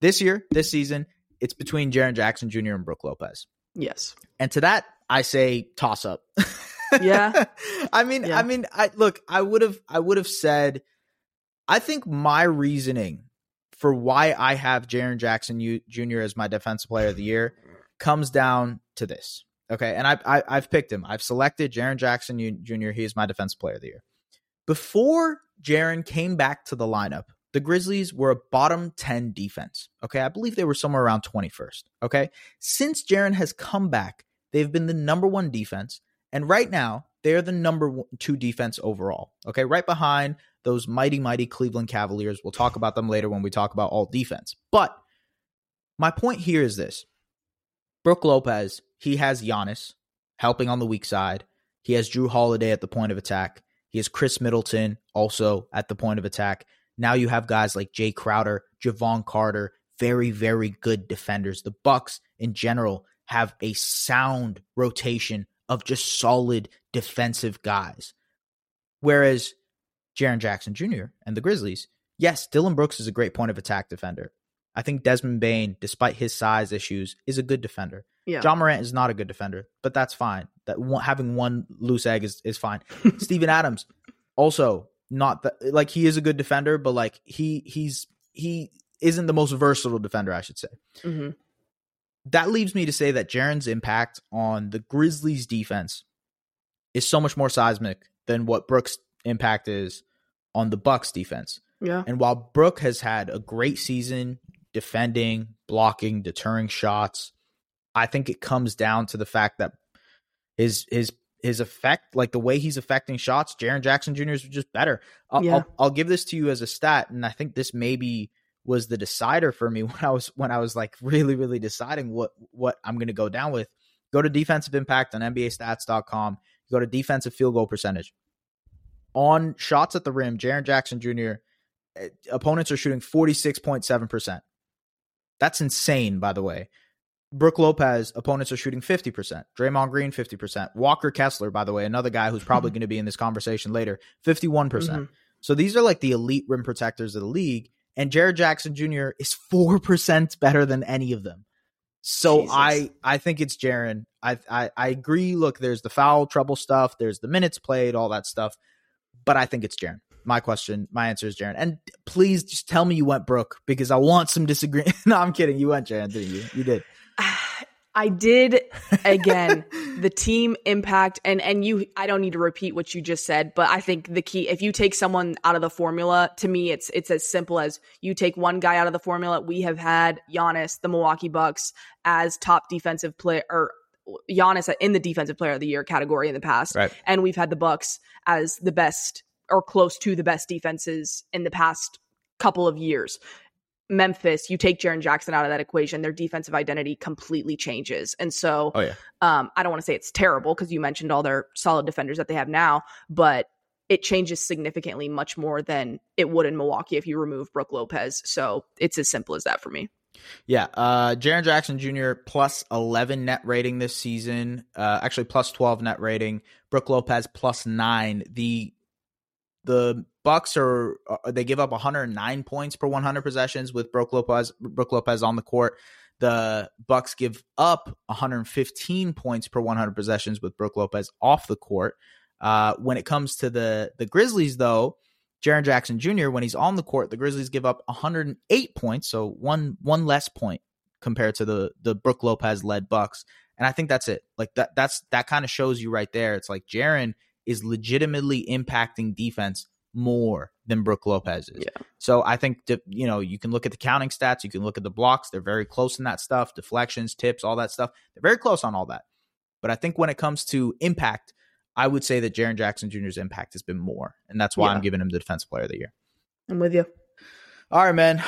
this year, this season, it's between Jaren Jackson Jr. and Brook Lopez. Yes. And to that, I say toss up. Yeah. I mean, Yeah. I mean, I look, I would have, I would have said, I think my reasoning for why I have Jaren Jackson Jr. as my defensive player of the year comes down to this. Okay. And I, I, I've picked him. I've selected Jaren Jackson Jr. He is my defensive player of the year. Before Jaren came back to the lineup, the Grizzlies were a bottom 10 defense. Okay. I believe they were somewhere around 21st. Okay. Since Jaren has come back, they've been the number one defense. And right now, they're the number one, two defense overall. Okay. Right behind those mighty, mighty Cleveland Cavaliers. We'll talk about them later when we talk about all defense. But my point here is this Brook Lopez, he has Giannis helping on the weak side. He has Jrue Holiday at the point of attack. He has Khris Middleton also at the point of attack. Now you have guys like Jay Crowder, Jevon Carter, very, very good defenders. The Bucks in general have a sound rotation of just solid defensive guys. Whereas Jaren Jackson Jr. and the Grizzlies, yes, Dillon Brooks is a great point of attack defender. I think Desmond Bane, despite his size issues, is a good defender. Yeah. Ja Morant is not a good defender, but that's fine. That one, having one loose egg is, is fine. Steven Adams, also not that like he is a good defender, but like he he's he isn't the most versatile defender, I should say. hmm That leaves me to say that Jaren's impact on the Grizzlies defense is so much more seismic than what Brook's impact is on the Bucks defense. Yeah. And while Brook has had a great season defending, blocking, deterring shots, I think it comes down to the fact that his his his effect, like the way he's affecting shots, Jaren Jackson Jr. is just better. I'll, Yeah. I'll, I'll give this to you as a stat, and I think this maybe was the decider for me when I was when I was like really really deciding what what I'm going to go down with. Go to defensive impact on NBAStats.com. Go to defensive field goal percentage. On shots at the rim, Jaren Jackson Jr. eh, opponents are shooting 46.7%. That's insane, by the way. Brook Lopez, opponents are shooting 50%. Draymond Green, 50%. Walker Kessler, by the way, another guy who's probably going to be in this conversation later, 51%. percent Mhm. So these are like the elite rim protectors of the league. And Jaren Jackson Jr. is 4% better than any of them. So Jesus. I I think it's Jaren. I, I I agree. Look, there's the foul trouble stuff. There's the minutes played, all that stuff. But I think it's Jaren. My question, my answer is Jaren. And please just tell me you went Brook because I want some disagreement. no, I'm kidding. You went Jaren, didn't you? You did. I did again the team impact and and you I don't need to repeat what you just said but I think the key if you take someone out of the formula to me it's it's as simple as you take one guy out of the formula we have had Giannis the Milwaukee Bucks as top defensive player or Giannis in the defensive player of the year category in the past Right. and we've had the Bucks as the best or close to the best defenses in the past couple of years. Memphis, you take Jaren Jackson out of that equation, their defensive identity completely changes. And so Oh yeah. um, I don't want to say it's terrible because you mentioned all their solid defenders that they have now, but it changes significantly much more than it would in Milwaukee if you remove Brook Lopez. So it's as simple as that for me. Yeah, uh Jaren Jackson Jr. plus 11 net rating this season. Uh actually plus 12 net rating. Brook Lopez plus 9. The the Bucks are uh, they give up 109 points per 100 possessions with Brook Lopez Brook Lopez on the court. The Bucks give up 115 points per 100 possessions with Brook Lopez off the court. Uh, when it comes to the the Grizzlies, though, Jaren Jackson Jr. when he's on the court, the Grizzlies give up 108 points, so one one less point compared to the the Brook Lopez led Bucks. And I think that's it. Like that that's that kind of shows you right there. It's like Jaren is legitimately impacting defense more than Brook Lopez is. Yeah. So I think you know, you can look at the counting stats, you can look at the blocks, they're very close in that stuff, deflections, tips, all that stuff. They're very close on all that. But I think when it comes to impact, I would say that Jaren Jackson Jr.'s impact has been more. And that's why Yeah. I'm giving him the defensive player of the year. I'm with you. All right, man.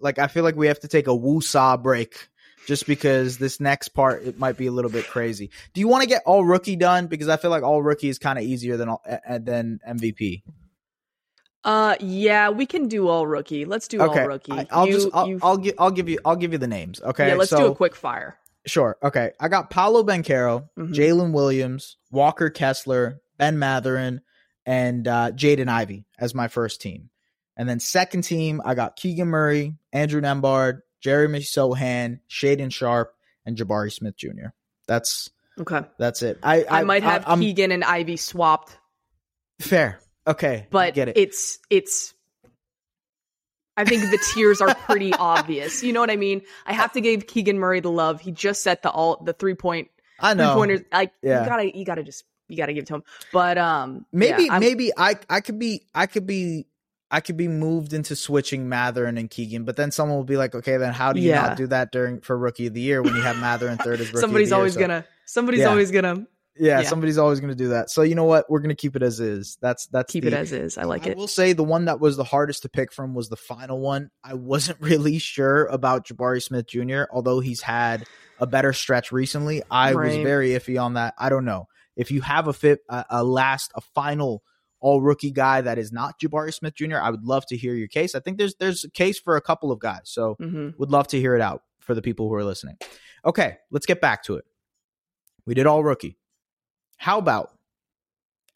Like I feel like we have to take a woo-saw break just because this next part it might be a little bit crazy. Do you want to get all rookie done because I feel like all rookie is kind of easier than all, than MVP. Uh, yeah, we can do all rookie. Let's do Okay, all rookie. I, will just I'll, I'll give I'll give you I'll give you the names. Okay, yeah, let's so, do a quick fire. Sure. Okay, I got Paolo Banchero, Mhm. Jalen Williams, Walker Kessler, Ben Mathurin, and uh, Jaden Ivey as my first team. And then second team, I got Keegan Murray, Andrew Nembhard, Jeremy Sochan, Shaedon Sharpe, and Jabari Smith Jr. That's Okay. that's it. I I, might have I'm Keegan and Ivey swapped, fair. Okay, but get it. it's it's I think the tiers are pretty obvious. You know what I mean? I have to give Keegan Murray the love. He just set the all the three point I three know. pointers. Like Yeah. you gotta you gotta just you gotta give it to him. But um Maybe yeah, maybe I I could be I could be I could be moved into switching Mathurin and Keegan, but then someone will be like, okay, then how do you Yeah. not do that during for rookie of the year when you have Mathurin third as rookie? somebody's of the year? always So- gonna somebody's Yeah. always gonna yeah, yeah. somebody's always gonna do that. So you know what? We're gonna keep it as is. That's that's keep the, it as is. I like I it. I will say the one that was the hardest to pick from was the final one. I wasn't really sure about Jabari Smith Jr., although he's had a better stretch recently. I was very iffy on that. I don't know. if you have a fit, a, a last, a final all rookie guy that is not Jabari Smith Jr., I would love to hear your case. I think there's there's a case for a couple of guys, so hmm would love to hear it out for the people who are listening. Okay, let's get back to it. We did all rookie. How about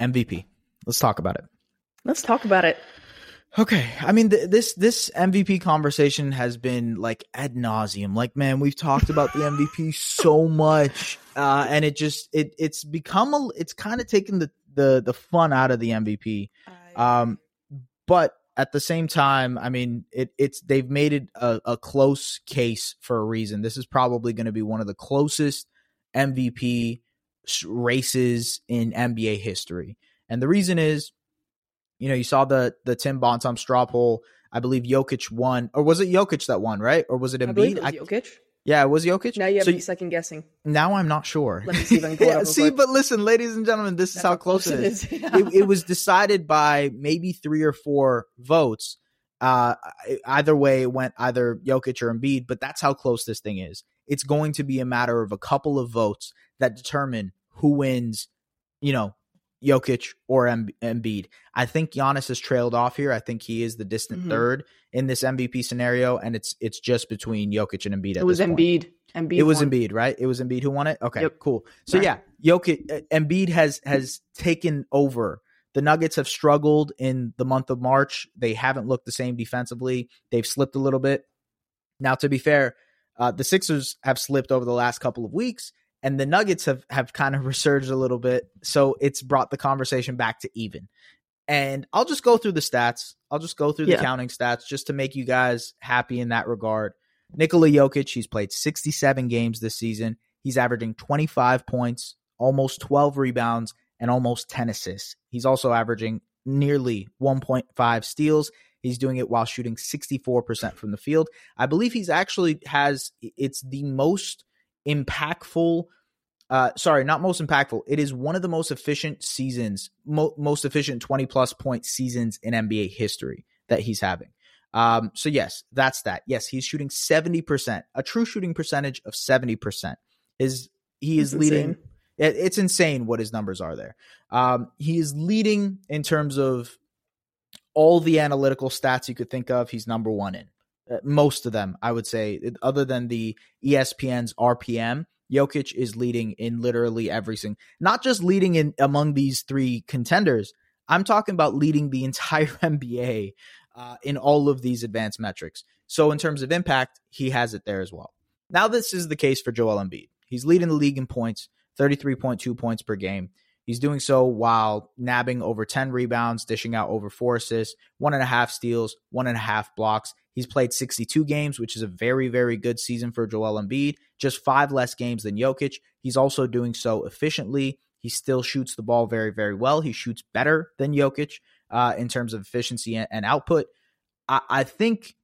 MVP? Let's talk about it. Let's talk about it. Okay, I mean th- this this MVP conversation has been like ad nauseum. Like, man, we've talked about the MVP so much, uh, and it just it it's become a it's kind of taken the the the fun out of the MVP. Um, but at the same time, I mean, it it's they've made it a, a close case for a reason. This is probably going to be one of the closest MVP races in NBA history, and the reason is, you know, you saw the the Tim Bontemps straw poll. I believe Jokic won, or was it Jokic that won, right? Or was it Embiid? I believe it was Jokic. Yeah, it was Jokic. Now you have So me second guessing. now I'm not sure. Let me see if I can pull Yeah, see, quick. but listen, ladies and gentlemen, this is That's how close it is is. it, it was decided by maybe three or four votes. Uh, either way, it went either Jokic or Embiid, but that's how close this thing is. It's going to be a matter of a couple of votes that determine who wins, you know, Jokic or Em- Embiid. I think Giannis has trailed off here. I think he is the distant Mhm. third in this MVP scenario, and it's it's just between Jokic and Embiid. At it was this point. Embiid. Embiid. It was won. Embiid, right? It was Embiid who won it. Okay, Yep. cool. So yeah, Jokic, uh, Embiid has has taken over. The Nuggets have struggled in the month of March. They haven't looked the same defensively. They've slipped a little bit. Now, to be fair, uh, the Sixers have slipped over the last couple of weeks, and the Nuggets have have kind of resurged a little bit. So it's brought the conversation back to even. And I'll just go through the stats. I'll just go through the counting stats just to make you guys happy in that regard. Nikola Jokic, he's played 67 games this season. He's averaging 25 points, almost 12 rebounds, and almost 10 assists. He's also averaging nearly 1.5 steals. He's doing it while shooting 64% from the field. I believe he's actually has it's the most impactful uh sorry, not most impactful. It is one of the most efficient seasons, mo- most efficient 20 plus point seasons in NBA history that he's having. Um, so yes, that's that. Yes, he's shooting 70%, a true shooting percentage of 70%. Is he is leading insane. it, it's insane what his numbers are there. Um, he is leading in terms of all the analytical stats you could think of. He's number one in uh, most of them, I would say, other than the ESPN's RPM. Jokic is leading in literally every single, not just leading in among these three contenders. I'm talking about leading the entire NBA uh, in all of these advanced metrics. So in terms of impact, he has it there as well. Now this is the case for Joel Embiid. He's leading the league in points, 33.2 points per game. He's doing so while nabbing over 10 rebounds, dishing out over four assists, one and a half steals, one and a half blocks. He's played 62 games, which is a very, very good season for Joel Embiid. Just five less games than Jokic. He's also doing so efficiently. He still shoots the ball very, very well. He shoots better than Jokic uh, in terms of efficiency and, and output. I, I think,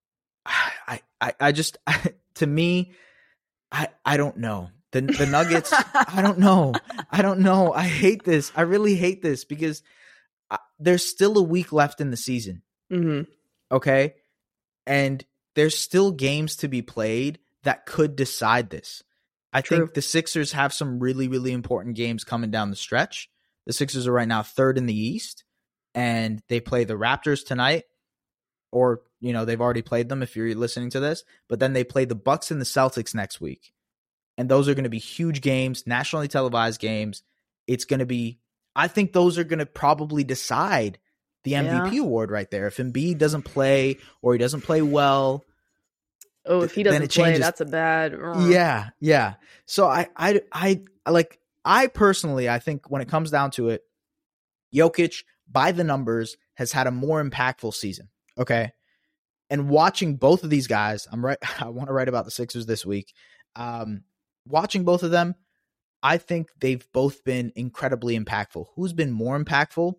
I, I, I just, to me, I, I don't know. The, the Nuggets, I don't know. I don't know. I hate this. I really hate this because uh, there's still a week left in the season. hmm Okay. And there's still games to be played that could decide this. I True. think the Sixers have some really, really important games coming down the stretch. The Sixers are right now third in the East, and they play the Raptors tonight. Or, you know, they've already played them if you're listening to this. But then they play the Bucks and the Celtics next week. And those are going to be huge games, nationally televised games. It's going to be, I think those are going to probably decide the MVP Yeah. award right there. If Embiid doesn't play or he doesn't play well, Oh, if he doesn't play, changes. that's a bad. yeah, yeah. So I, I, I like. I personally, I think when it comes down to it, Jokic by the numbers has had a more impactful season. Okay, and watching both of these guys, I'm right. I want to write about the Sixers this week. Um, watching both of them, I think they've both been incredibly impactful. Who's been more impactful?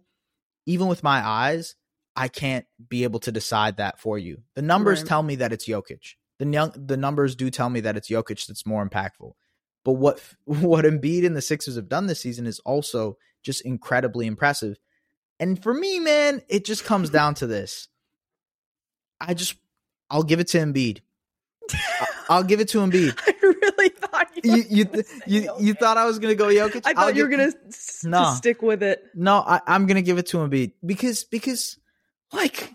Even with my eyes, I can't be able to decide that for you. The numbers Right. tell me that it's Jokic. The young, the numbers do tell me that it's Jokic that's more impactful. But what what Embiid and the Sixers have done this season is also just incredibly impressive. And for me, man, it just comes down to this. I just I'll give it to Embiid. I'll give it to Embiid. I really thought you you you, you thought I was gonna go Jokic? I thought I'll you were gonna s- No. to stick with it. No, I, I'm gonna give it to Embiid because because like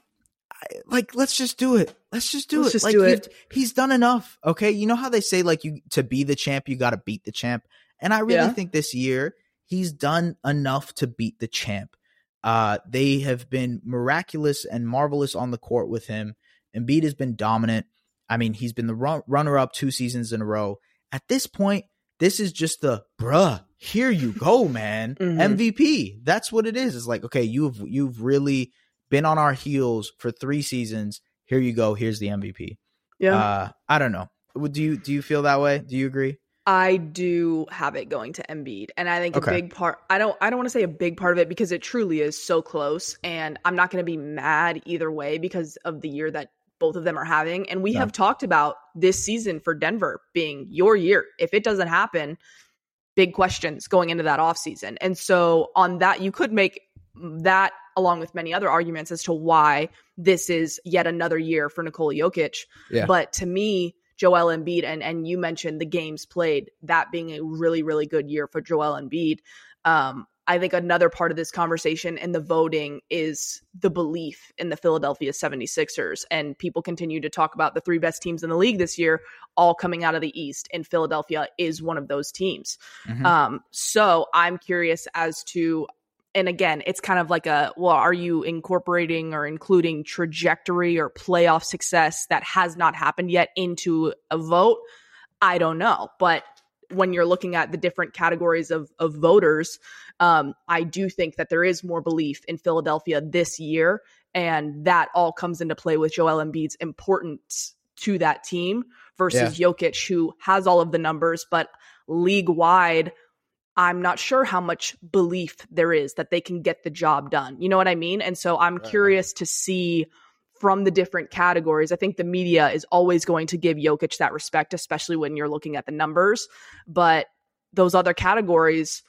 I- like let's just do it. Let's just do Let's it. just like do it. He's done enough. Okay, you know how they say like you to be the champ, you got to beat the champ, and I really Yeah. think this year he's done enough to beat the champ. Uh, they have been miraculous and marvelous on the court with him. Embiid has been dominant. I mean, he's been the run- runner up two seasons in a row. At this point, this is just the bruh. Here you go, man. Mhm. MVP. That's what it is. It's like, okay, you've you've really been on our heels for three seasons. Here you go. Here's the MVP. Yeah. Uh, I don't know. Do you do you feel that way? Do you agree? I do have it going to Embiid, and I think Okay. a big part. I don't. I don't want to say a big part of it because it truly is so close, and I'm not going to be mad either way because of the year that both of them are having. And we No. have talked about this season for Denver being your year. If it doesn't happen, big questions going into that offseason. And so on that, you could make that along with many other arguments as to why this is yet another year for Nikola Jokic. Yeah. But to me, Joel Embiid and and you mentioned the games played, that being a really really good year for Joel Embiid. Um, I think another part of this conversation and the voting is the belief in the Philadelphia 76ers. And people continue to talk about the three best teams in the league this year, all coming out of the East, and Philadelphia is one of those teams. Mhm. Um, so I'm curious as to, and again, it's kind of like a well, are you incorporating or including trajectory or playoff success that has not happened yet into a vote? I don't know, but when you're looking at the different categories of of voters, um, I do think that there is more belief in Philadelphia this year, and that all comes into play with Joel Embiid's importance to that team versus Jokic, who has all of the numbers, but league wide, I'm not sure how much belief there is that they can get the job done. You know what I mean? And so I'm Right. curious to see from the different categories. I think the media is always going to give Jokic that respect, especially when you're looking at the numbers. But those other categories,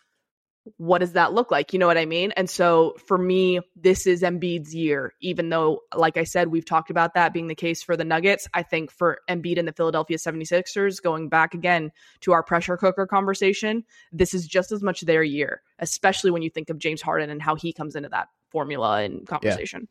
what does that look like? You know what I mean? And so for me, this is Embiid's year, even though, like I said, we've talked about that being the case for the Nuggets. I think for Embiid and the Philadelphia 76ers, going back again to our pressure cooker conversation, this is just as much their year, especially when you think of James Harden and how he comes into that formula and conversation.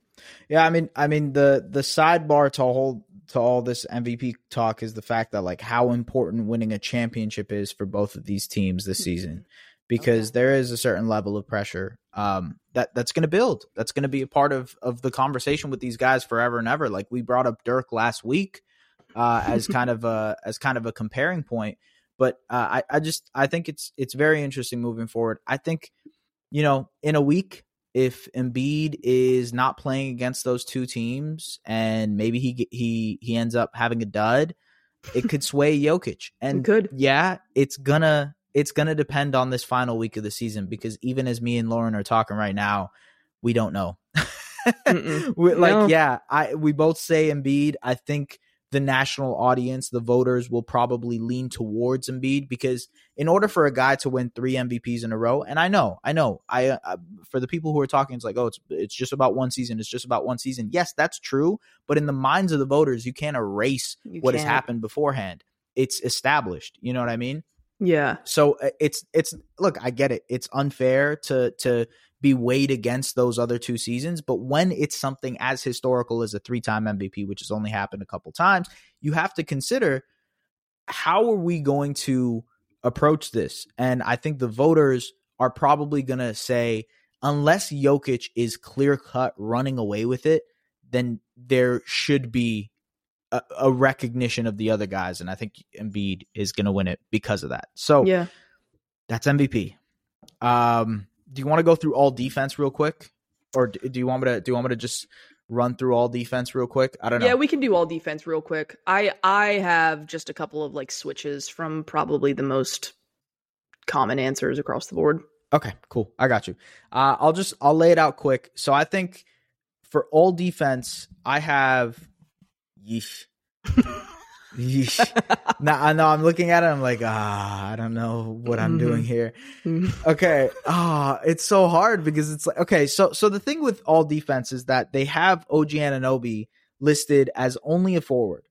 Yeah, I mean, I mean the the sidebar to all to all this MVP talk is the fact that like how important winning a championship is for both of these teams this season, because there is a certain level of pressure um, that that's going to build. That's going to be a part of of the conversation with these guys forever and ever. Like we brought up Dirk last week uh, as kind of a as kind of a comparing point, but uh, I I just I think it's it's very interesting moving forward. I think you know in a week if Embiid is not playing against those two teams and maybe he he he ends up having a dud, it could sway Jokic. And could. yeah, it's gonna it's gonna depend on this final week of the season because even as me and Lauren are talking right now, we don't know. Like No. yeah, I we both say Embiid. I think the national audience, the voters will probably lean towards Embiid because in order for a guy to win three MVPs in a row, and I know, I know, I uh, for the people who are talking, it's like, oh, it's it's just about one season. It's just about one season. Yes, that's true, but in the minds of the voters, you can't erase You what has can't. happened beforehand. It's established. You know what I mean? Yeah. So uh, it's it's look, I get it. It's unfair to to be weighed against those other two seasons, but when it's something as historical as a three-time MVP, which has only happened a couple times, you have to consider how are we going to approach this? And I think the voters are probably going to say unless Jokic is clear-cut running away with it, then there should be a, a recognition of the other guys and I think Embiid is going to win it because of that. So Yeah. that's MVP. Um, do you want to go through all defense real quick, or do do you want me to? Do you want me to just run through all defense real quick? I don't know. Yeah, we can do all defense real quick. I I have just a couple of like switches from probably the most common answers across the board. okay, cool. I got you. Uh, I'll just I'll lay it out quick. So I think for all defense, I have. Yeesh. Now I know I'm looking at it. I'm like, ah, I don't know what I'm doing here. okay ah it's so hard because it's like okay so so the thing with all defense is that they have OG Anunoby listed as only a forward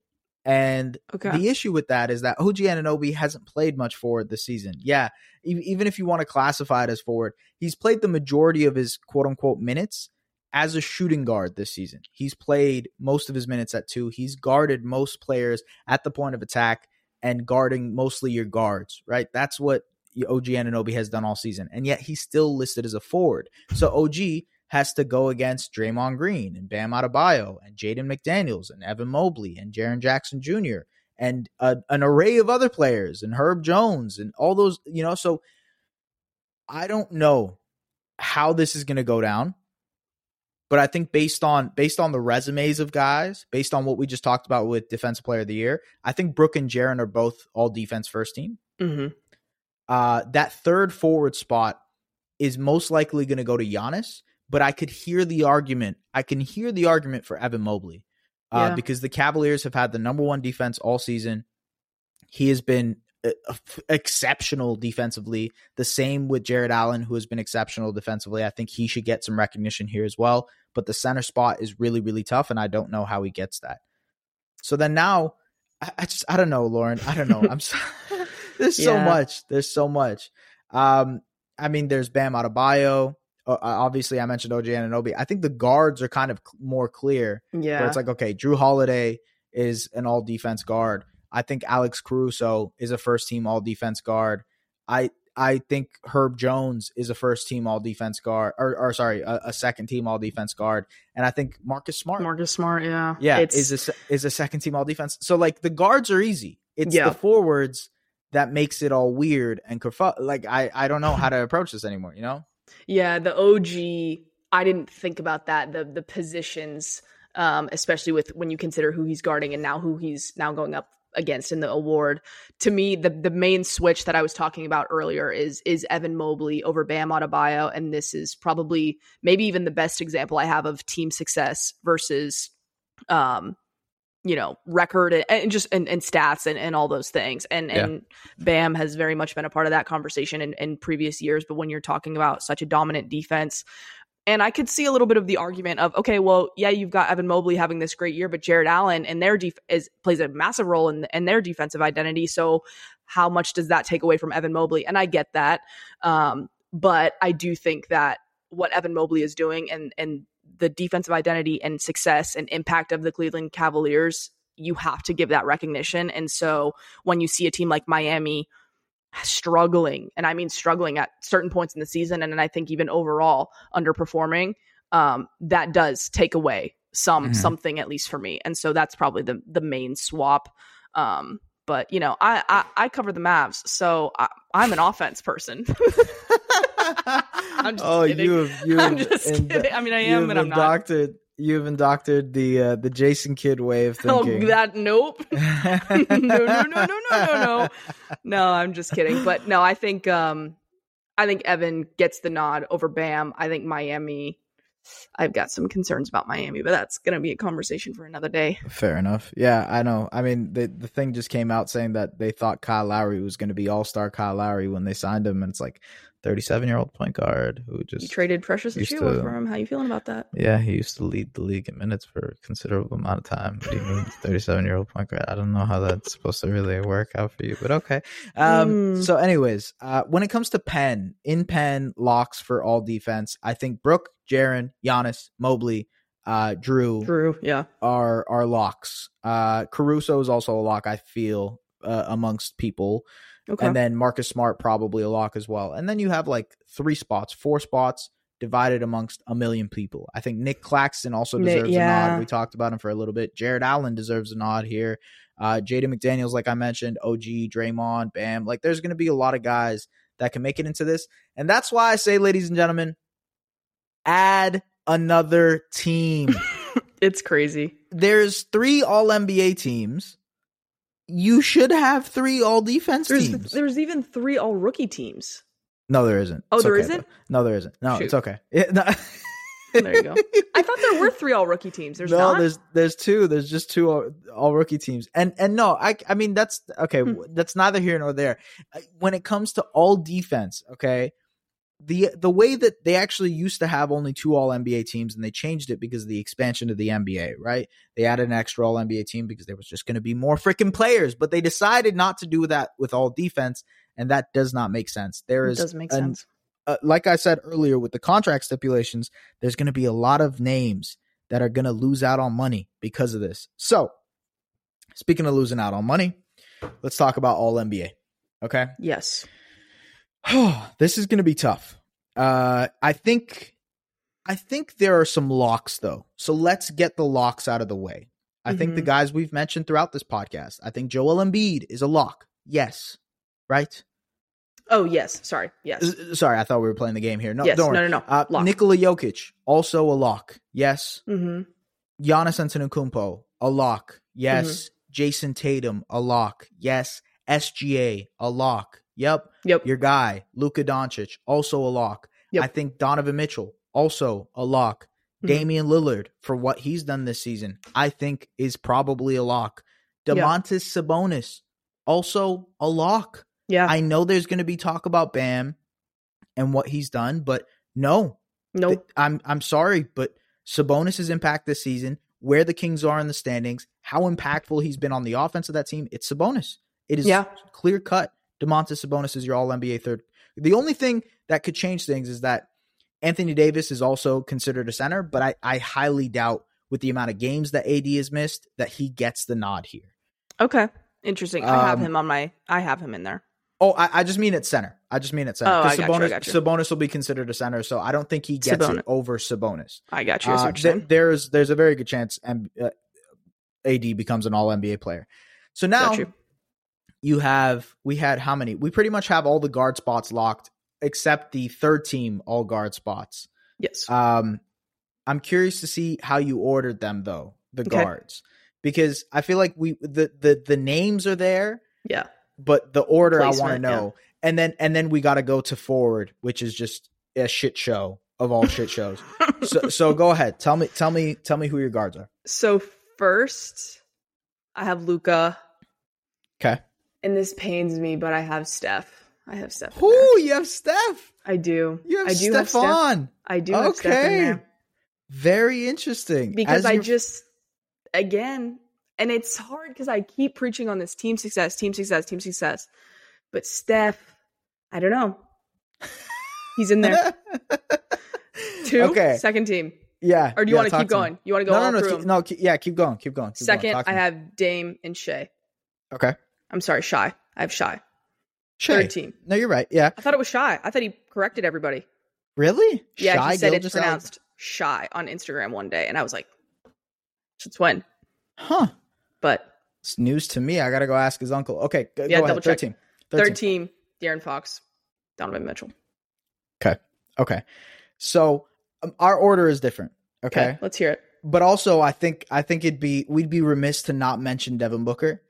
And Okay. the issue with that is that OG Anunoby hasn't played much forward this season. Yeah, e- even if you want to classify it as forward, he's played the majority of his quote unquote minutes as a shooting guard this season. He's played most of his minutes at two. He's guarded most players at the point of attack and guarding mostly your guards, right? That's what OG Anunoby has done all season. And yet he's still listed as a forward. So OG has to go against Draymond Green and Bam Adebayo and Jaden McDaniels and Evan Mobley and Jaren Jackson Jr. and a, an array of other players and Herb Jones and all those, you know. So I don't know how this is going to go down, but I think based on based on the resumes of guys, based on what we just talked about with Defensive Player of the Year, I think Brook and Jaren are both all defense first team. hmm Uh, that third forward spot is most likely going to go to Giannis, but I could hear the argument. I can hear the argument for Evan Mobley uh, Yeah. because the Cavaliers have had the number one defense all season. He has been exceptional defensively. The same with Jarrett Allen, who has been exceptional defensively. I think he should get some recognition here as well. But the center spot is really, really tough, and I don't know how he gets that. So then now, I, I just, I don't know, Lauren. I don't know. I'm so, there's so much. There's so much. Um, I mean, there's Bam Adebayo. Uh, obviously, I mentioned OG Anunoby. I think the guards are kind of more clear. Yeah. Where it's like, okay, Jrue Holiday is an all defense guard. I think Alex Caruso is a first team all defense guard. I I think Herb Jones is a first team all defense guard, or, or sorry, a, a second team all defense guard, and I think Marcus Smart, Marcus Smart, yeah. yeah, It's, is a is a second team all defense. So like the guards are easy. It's Yeah. the forwards that makes it all weird and like I I don't know how to approach this anymore. You know? Yeah, the OG. I didn't think about that. The the positions, um, especially with when you consider who he's guarding and now who he's now going up against in the award. To me, the the main switch that I was talking about earlier is is Evan Mobley over Bam Adebayo, and this is probably maybe even the best example I have of team success versus, um, you know, record and, and just and, and stats and, and all those things. And Yeah. and Bam has very much been a part of that conversation in, in previous years. But when you're talking about such a dominant defense, and I could see a little bit of the argument of, okay, well, yeah, you've got Evan Mobley having this great year, but Jarrett Allen and their def- is plays a massive role in, in their defensive identity. So how much does that take away from Evan Mobley? And I get that, um, but I do think that what Evan Mobley is doing and and the defensive identity and success and impact of the Cleveland Cavaliers, you have to give that recognition. And so when you see a team like Miami struggling, and I mean struggling at certain points in the season, and then I think even overall underperforming, um, that does take away some Mhm. something at least for me. And so that's probably the the main swap. Um, but you know, I I, I cover the Mavs, so I, I'm an offense person. I'm just oh, kidding. you have you I'm just ind- kidding. I mean, I am, but I'm not. Indoctored you've indoctored the uh, the Jason Kidd way of Oh, thinking. that nope. no, no, no, no, no, no, no. No, I'm just kidding. But no, I think um I think Evan gets the nod over Bam. I think Miami I've got some concerns about Miami, but that's gonna be a conversation for another day. Fair enough. Yeah, I know. I mean, the the thing just came out saying that they thought Kyle Lowry was going to be All Star Kyle Lowry when they signed him, and it's like thirty seven year old point guard who You just traded Precious Achiuwa to- for him. How you feeling about that? yeah he used to lead the league in minutes for a considerable amount of time, but he moved thirty seven year old point guard. I don't know how that's supposed to really work out for you, but okay. Um. Hmm. So, anyways, uh, when it comes to Penn in Penn locks for all defense, I think Brook, Jaren, Giannis, Mobley, uh, Jrue, Jrue, yeah. are are locks. Uh, Caruso is also a lock. I feel uh, amongst people, Okay. and then Marcus Smart probably a lock as well. And then you have like three spots, four spots divided amongst a million people. I think Nick Claxton also deserves a nod. We talked about him for a little bit. Jarrett Allen deserves a nod here. Uh, Jaden McDaniels, like I mentioned, OG, Draymond, Bam. Like there's going to be a lot of guys that can make it into this, and that's why I say, ladies and gentlemen, add another team it's crazy. there's three all NBA teams. You should have three all defense There's teams. there's even three all rookie teams. no, there isn't. Oh, It's there okay, isn't? though. No, there isn't. No, Shoot. it's okay. It- no. There you go. I thought there were three all rookie teams. There's no, not. there's there's two. There's just two all, all rookie teams, and and no, I I mean that's okay. Hmm. That's neither here nor there. When it comes to all defense, okay, the the way that they actually used to have only two all NBA teams and they changed it because of the expansion of the NBA, right? They added an extra all NBA team because there was just going to be more freaking players, but they decided not to do that with all defense, and that does not make sense. There is It does make an- sense. uh, like I said earlier with the contract stipulations, there's going to be a lot of names that are going to lose out on money because of this. So, speaking of losing out on money, let's talk about all NBA. Okay. Yes. this is going to be tough. Uh, I think, I think there are some locks though. So let's get the locks out of the way. I think the Mhm. guys we've mentioned throughout this podcast. I think Joel Embiid is a lock. Yes. Right. Oh yes. Sorry. Yes. Sorry, I thought we were playing the game here. No, yes. don't No. worry. No. No. Uh, Lock. Nikola Jokic, also a lock. Yes. mm-hmm. Giannis Antetokounmpo, a lock. Yes. Mm-hmm. Jayson Tatum, a lock. Yes. SGA, a lock. Yep. Yep. Your guy, Luka Doncic, also a lock. Yep. I think Donovan Mitchell, also a lock. Mhm. Damian Lillard, for what he's done this season, I think is probably a lock. Domantas Sabonis, also a lock. Yeah. I know there's going to be talk about Bam and what he's done, but no, no. Th- I'm I'm sorry, but Sabonis' impact this season, where the Kings are in the standings, how impactful he's been on the offense of that team, it's Sabonis. It is Yeah. clear cut. Domantas Sabonis is your All NBA third. The only thing that could change things is that Anthony Davis is also considered a center, but I, I highly doubt with the amount of games that AD has missed that he gets the nod here. okay. Interesting. I have Um, him on my. I have him in there. Oh, I, I just mean at center. I just mean at center. Oh, I got you, I Sabonis, got you. Sabonis will be considered a center, so I don't think he gets Sabonis. it over Sabonis. I got you. Uh, th- there's there's a very good chance M- uh, AD becomes an All NBA player. So now you. have we had how many? We pretty much have all the guard spots locked except the third team all guard spots. Yes. Um, I'm curious to see how you ordered them though, the Okay. guards, because I feel like we the the the names are there, yeah. but the order I want to Placement, yeah. know, and then and then we got to go to forward, which is just a shit show of all shit shows. so so go ahead, tell me tell me tell me who your guards are. So first, I have Luka, Okay. And this pains me, but I have Steph. I have Steph. Who you have Steph? I do. You have I do Steph. Stefan. I do have Steph in Okay. Very interesting. because As I just again, and it's hard because I keep preaching on this team success, team success, team success, but Steph, I don't know. He's in there. Two, Okay. second team. Yeah. Or do you yeah, want to keep going? You want to go No, no, no, keep, no. keep- yeah, keep going. Keep going. Keep Second, going. I have Dame and Shea. Okay. I'm sorry, Shy. I have Shy. Shay. Third team. No, you're right. Yeah. I thought it was Shy. I thought he corrected everybody. Really? Yeah, Shy he said it's pronounced Shy on Instagram one day, and I was like, "Since when?" Huh. But It's news to me. I gotta go ask his uncle. Okay. Go, Yeah, go double ahead. Third check. team. third, team, De'Aaron Fox, Donovan Mitchell. Okay. Okay. So um, our order is different. Okay. let's hear it. But also, I think I think it'd be we'd be remiss to not mention Devin Booker.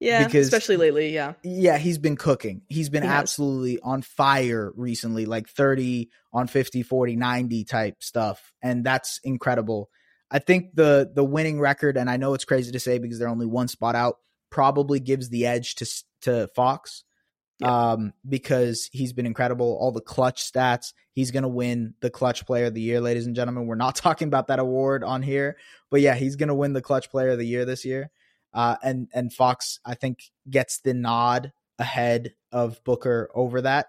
Yeah, Because- especially lately. Yeah, Yeah, he's been cooking. He's been He has. absolutely on fire recently, like 30 on 50, 40, 90 type stuff. And that's incredible. I think the the winning record, and I know it's crazy to say because they're only one spot out, probably gives the edge to to Fox. Yeah. Um, because he's been incredible. All the clutch stats. He's gonna win the clutch player of the year, ladies and gentlemen. We're not talking about that award on here, but yeah, he's gonna win the clutch player of the year this year. Uh, and and Fox, I think, gets the nod ahead of Booker over that.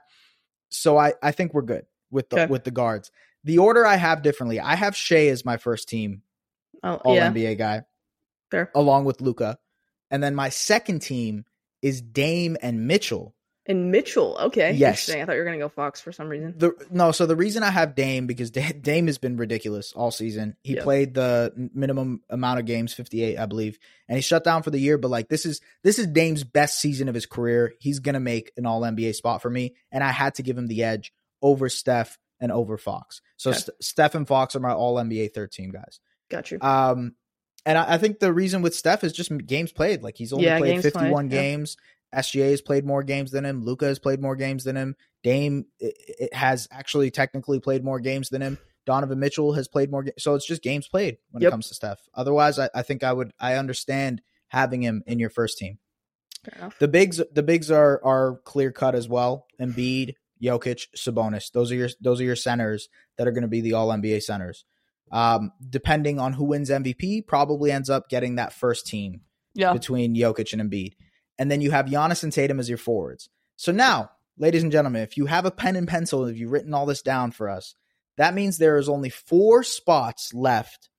So I I think we're good with the Okay. with the guards. The order I have differently. I have Shea as my first team oh All yeah, NBA guy, fair. along with Luka, and then my second team is Dame and Mitchell. And Mitchell, okay, Yes. I thought you were gonna go Fox for some reason. The no, so the reason I have Dame because Dame has been ridiculous all season. He Yeah. played the minimum amount of games, fifty eight, I believe, and he shut down for the year. But like this is this is Dame's best season of his career. He's gonna make an All NBA spot for me, and I had to give him the edge over Steph and over Fox. So Okay. St- Steph and Fox are my All NBA thirteen guys. Got you. Um, and I, I think the reason with Steph is just games played. Like he's only Yeah, played 51 played, yeah. games. SGA has played more games than him. Luka has played more games than him. Dame it, it has actually technically played more games than him. Donovan Mitchell has played more games. So it's just games played when it comes to Steph. Otherwise, I, I think I would, I understand having him in your first team. The bigs, the bigs are, are clear cut as well. Embiid, Jokic, Sabonis. Those are your those are your centers that are going to be the All NBA centers. Um, depending on who wins MVP, probably ends up getting that first team Yeah. between Jokic and Embiid. And then you have Giannis and Tatum as your forwards. So now, ladies and gentlemen, if you have a pen and pencil, if you've written all this down for us, that means there is only four spots left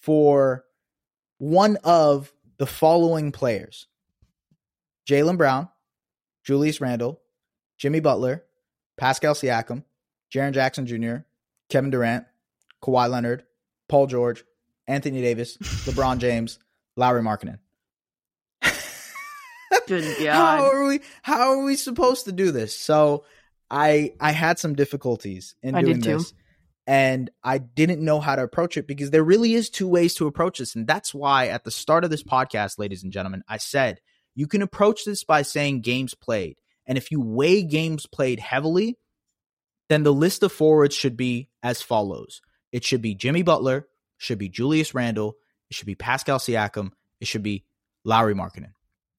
for one of the following players Jaylen Brown, Julius Randle, Jimmy Butler, Pascal Siakam, Jaren Jackson Jr., Kevin Durant, Kawhi Leonard, Paul George, Anthony Davis, LeBron James, Lauri Markkanen. Good How are we how are we supposed to do this? So I I had some difficulties in I doing this. And I didn't know how to approach it because there really is two ways to approach this. And that's why at the start of this podcast, ladies and gentlemen, I said you can approach this by saying games played. And if you weigh games played heavily, then the list of forwards should be as follows. It should be Jimmy Butler, should be Julius Randle, it should be Pascal Siakam, it should be Lauri Markkanen.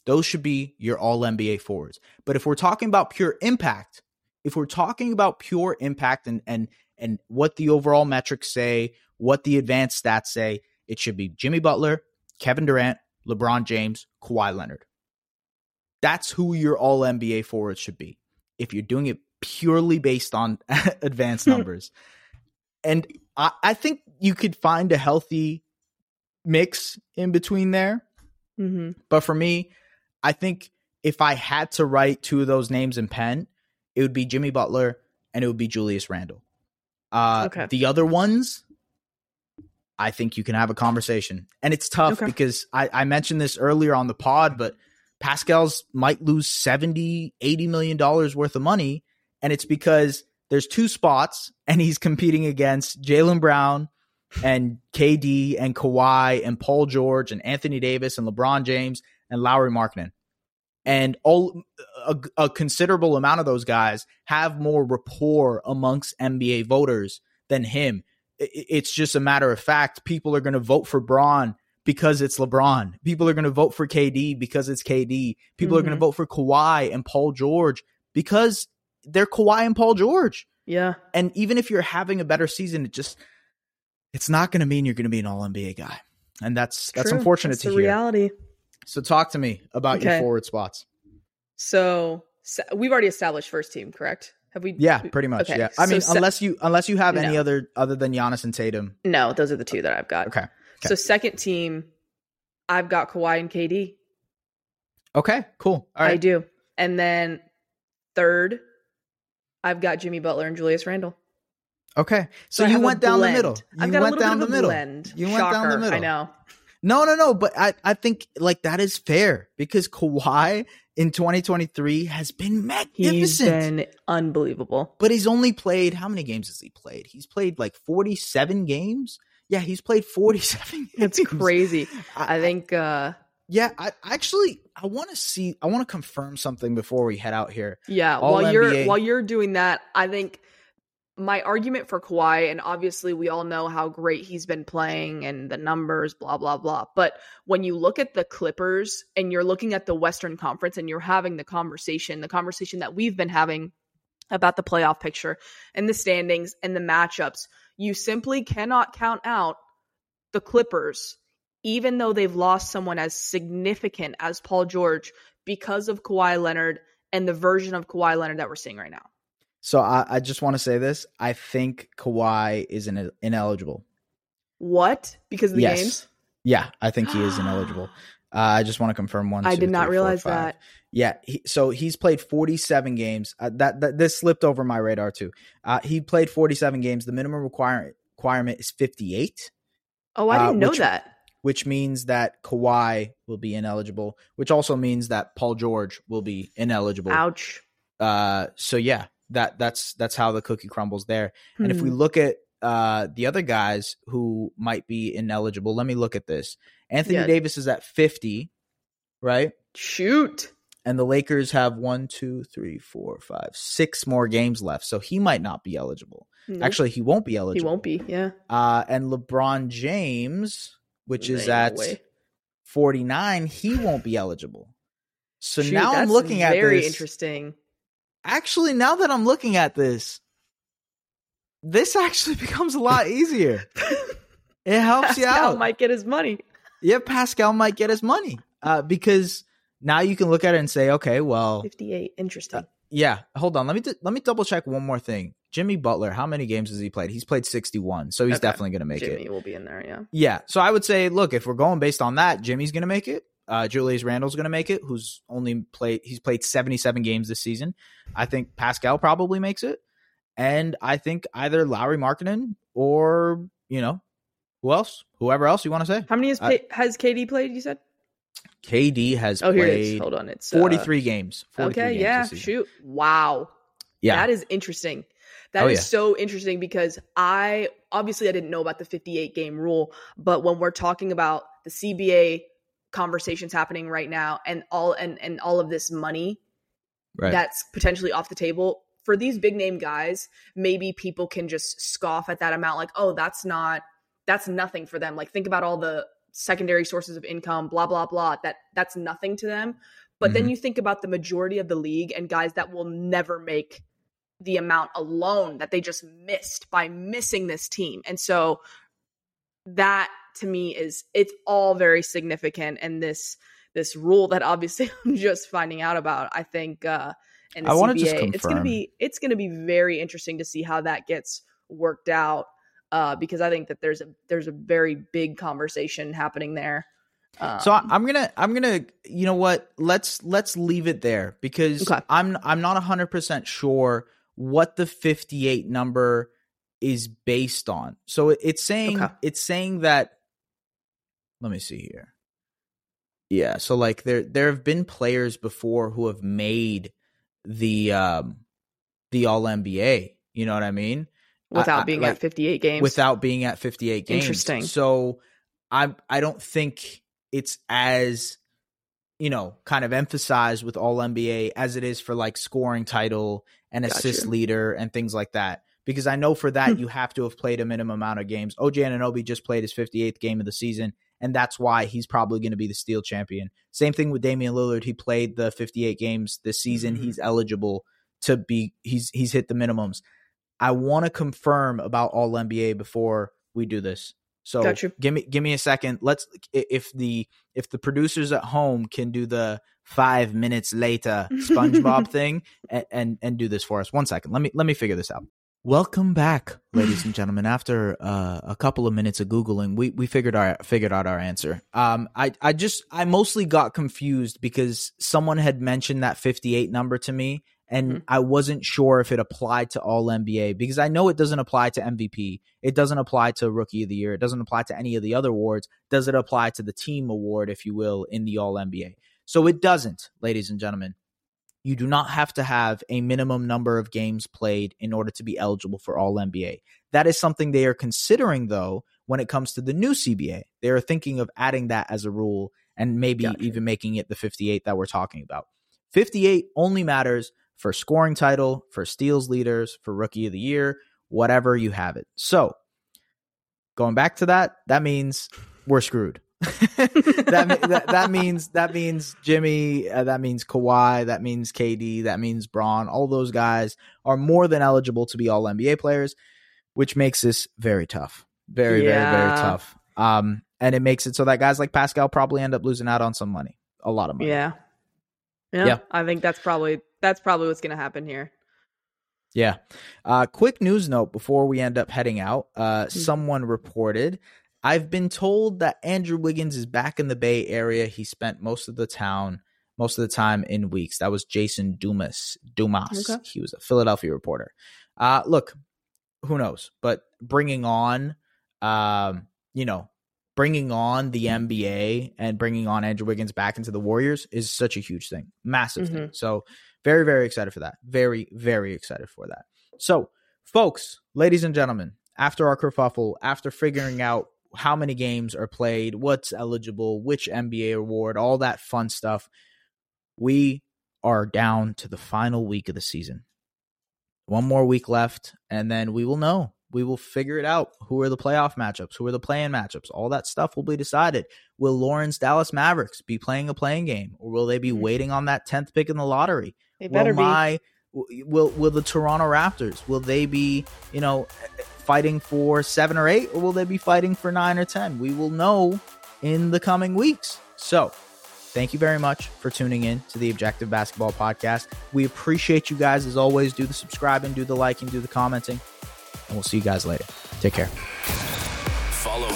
Those should be your all NBA forwards. But if we're talking about pure impact, if we're talking about pure impact and and and what the overall metrics say, what the advanced stats say, it should be Jimmy Butler, Kevin Durant, LeBron James, Kawhi Leonard. That's who your all NBA forwards should be. If you're doing it purely based on advanced numbers. and I, I think you could find a healthy mix in between there. hmm But for me, I think if I had to write two of those names in pen, it would be Jimmy Butler and it would be Julius Randle. Uh, Okay. The other ones, I think you can have a conversation. And it's tough Okay. because I, I mentioned this earlier on the pod, but Pascal's might lose 70, 80 million dollars worth of money. And it's because there's two spots and he's competing against Jaylen Brown and KD and Kawhi and Paul George and Anthony Davis and LeBron James and Lauri Markkanen. And all a, a considerable amount of those guys have more rapport amongst NBA voters than him. It's just a matter of fact. People are going to vote for Bron because it's LeBron. People are going to vote for KD because it's KD. People are going to mm-hmm. vote for Kawhi and Paul George because they're Kawhi and Paul George. Yeah. And even if you're having a better season, it just it's not going to mean you're going to be an All NBA guy, and that's that's True. unfortunate That's to the hear. reality. So talk to me about your forward spots. So sa- we've already established first team, correct? Have we? Yeah, pretty much. Okay, Yeah, I so mean, se- unless you unless you have any other other than Giannis and Tatum. No, those are the two that I've got. Okay. So second team, I've got Kawhi and KD. Okay. Cool. All I do. And then third, I've got Jimmy Butler and Julius Randle. Okay. So, I you went down the middle. You I've got went a little down bit of the middle. blend. You went down the middle. I know. No, no, no. But I, I think like that is fair because Kawhi in 2023 has been magnificent. He's been unbelievable. but he's only played how many games has he played? He's played like 47 games. Yeah, he's played 47 games. It's crazy. I, I think uh yeah, I actually I want to see I want to confirm something before we head out here. Yeah, All while you're while you're doing that, I think my argument for Kawhi, and obviously we all know how great he's been playing and the numbers, blah blah blah. But when you look at the Clippers and you're looking at the Western Conference and you're having the conversation, the conversation that we've been having about the playoff picture and the standings and the matchups, you simply cannot count out the Clippers, even though they've lost someone as significant as Paul George because of Kawhi Leonard and the version of Kawhi Leonard that we're seeing right now. So I, I just want to say this. I think Kawhi is in, ineligible. What? Because of the yes. games? Yeah, I think he is ineligible. Uh, I just want to confirm one. I two, did not three, realize five. that. Yeah, he, so he's played 47 games. Uh, that, that this slipped over my radar too. Uh, he played 47 games. The minimum require, requirement is 58, Oh, I Uh, didn't know which- that. which means that Kawhi will be ineligible, which also means that Paul George will be ineligible. Ouch. Uh, so yeah, that that's that's how the cookie crumbles there. And if we Hmm. look at uh, the other guys who might be ineligible, let me look at this. Anthony Yeah. Davis is at 50, right? shoot. And the Lakers have one, two, three, four, five, six more games left. So he might not be eligible. Nope. Actually, he won't be eligible. he won't be. Yeah. Uh, and LeBron James, which is at way. 49, he won't be eligible. So Shoot, now I'm looking at very this. interesting. Actually, now that I'm looking at this, this actually becomes a lot easier. it helps you out. might get his money. yeah, Pascal might get his money uh, because now you can look at it and say, okay, well, 58. Interesting. yeah. Hold on, let me d- let me double check one more thing. Jimmy Butler, how many games has he played? He's played 61, so he's Okay. definitely going to make Jimmy it. Jimmy will be in there, yeah. Yeah, so I would say, look, if we're going based on that, Jimmy's going to make it. Uh, Julius Randle's going to make it, who's only played he's played 77 games this season. I think Pascal probably makes it, and I think either Lowry Markkinen or you know who else, whoever else you want to say. How many has, Pa- has KD played, you said? KD has Oh, here it is. played Hold on. It's uh, 43 games. 43 Okay, games yeah. Shoot. Wow. Yeah, That is interesting. That is Oh, yeah. so interesting because I obviously I didn't know about the 58 game rule, but when we're talking about the CBA conversations happening right now and all and and all of this money right. that's potentially off the table for these big name guys, maybe people can just scoff at that amount like, "Oh, that's not that's nothing for them." Like think about all the secondary sources of income, blah blah blah. That that's nothing to them. But then Mhm. you think about the majority of the league and guys that will never make the amount alone that they just missed by missing this team. And so that to me is it's all very significant and this this rule that obviously I'm just finding out about, I think uh and I wanna CBA, just it's gonna be it's gonna be very interesting to see how that gets worked out. Uh, because I think that there's a there's a very big conversation happening there. So I, Um, I'm gonna I'm gonna you know what let's let's leave it there because Okay. I'm I'm not hundred percent sure what the 58 number is based on. So it, it's saying Okay. it's saying that let me see here. Yeah, so like there there have been players before who have made the um the all NBA, you know what I mean? without I- I- being like, at 58 games. without being at 58 games. Interesting. So I I don't think it's as you know, kind of emphasized with all NBA as it is for like scoring title and Got assist leader and things like that. Because I know for that you have to have played a minimum amount of games. OG Anunoby just played his 58th game of the season, and that's why he's probably going to be the steal champion. Same thing with Damian Lillard. He played the 58 games this season. Mhm. He's eligible to be he's he's hit the minimums. I want to confirm about all NBA before we do this. So Got you. give me give me a second. Let's if the if the producers at home can do the five minutes later SpongeBob thing and, and and do this for us. One second. Let me let me figure this out. Welcome back, ladies and gentlemen. After uh, a couple of minutes of googling, we we figured our figured out our answer. Um, I I just I mostly got confused because someone had mentioned that fifty eight number to me, and Mhm. I wasn't sure if it applied to all NBA because I know it doesn't apply to MVP. It doesn't apply to Rookie of the Year. It doesn't apply to any of the other awards. Does it apply to the team award, if you will, in the All NBA? So it doesn't, ladies and gentlemen. You do not have to have a minimum number of games played in order to be eligible for All NBA. That is something they are considering, though, when it comes to the new CBA. They are thinking of adding that as a rule and maybe Gotcha. even making it the 58 that we're talking about. 58 only matters for scoring title, for steals leaders, for rookie of the year, whatever you have it. So, going back to that, that means we're screwed. That, that that means that means Jimmy, uh, that means Kawhi, that means KD, that means Bron. All those guys are more than eligible to be all NBA players, which makes this very tough, very very very tough. Um, and it makes it so that guys like Pascal probably end up losing out on some money, a lot of money. Yeah. yeah. Yeah. I think that's probably that's probably what's going to happen here. Yeah. Uh, quick news note before we end up heading out. Uh, Hmm. someone reported, I've been told that Andrew Wiggins is back in the Bay Area. He spent most of the town, most of the time in weeks. That was Jason Dumas. Dumas. Okay. He was a Philadelphia reporter. Uh, look, who knows? But bringing on, um, you know, bringing on the NBA and bringing on Andrew Wiggins back into the Warriors is such a huge thing, massive thing. So very, very excited for that. Very, very excited for that. So, folks, ladies and gentlemen, after our kerfuffle, after figuring out how many games are played, what's eligible, which NBA award, all that fun stuff, we are down to the final week of the season. One more week left, and then we will know. We will figure it out. Who are the playoff matchups? Who are the playing matchups? All that stuff will be decided. Will Lawrence Dallas Mavericks be playing a playing game, or will they be Mhm. waiting on that tenth pick in the lottery? It better will my Will will the Toronto Raptors will they be you know fighting for seven or eight, or will they be fighting for nine or ten? We will know in the coming weeks. So, thank you very much for tuning in to the Objective Basketball Podcast. We appreciate you guys as always. Do the subscribing, do the liking, do the commenting, and we'll see you guys later. Take care. Follow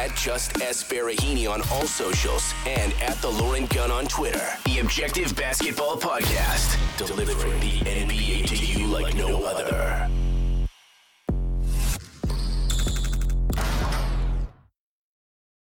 at Just S Baraheni on all socials and at the Lauren Gunn on Twitter. The Objective Basketball Podcast, delivering the NBA to you like no other.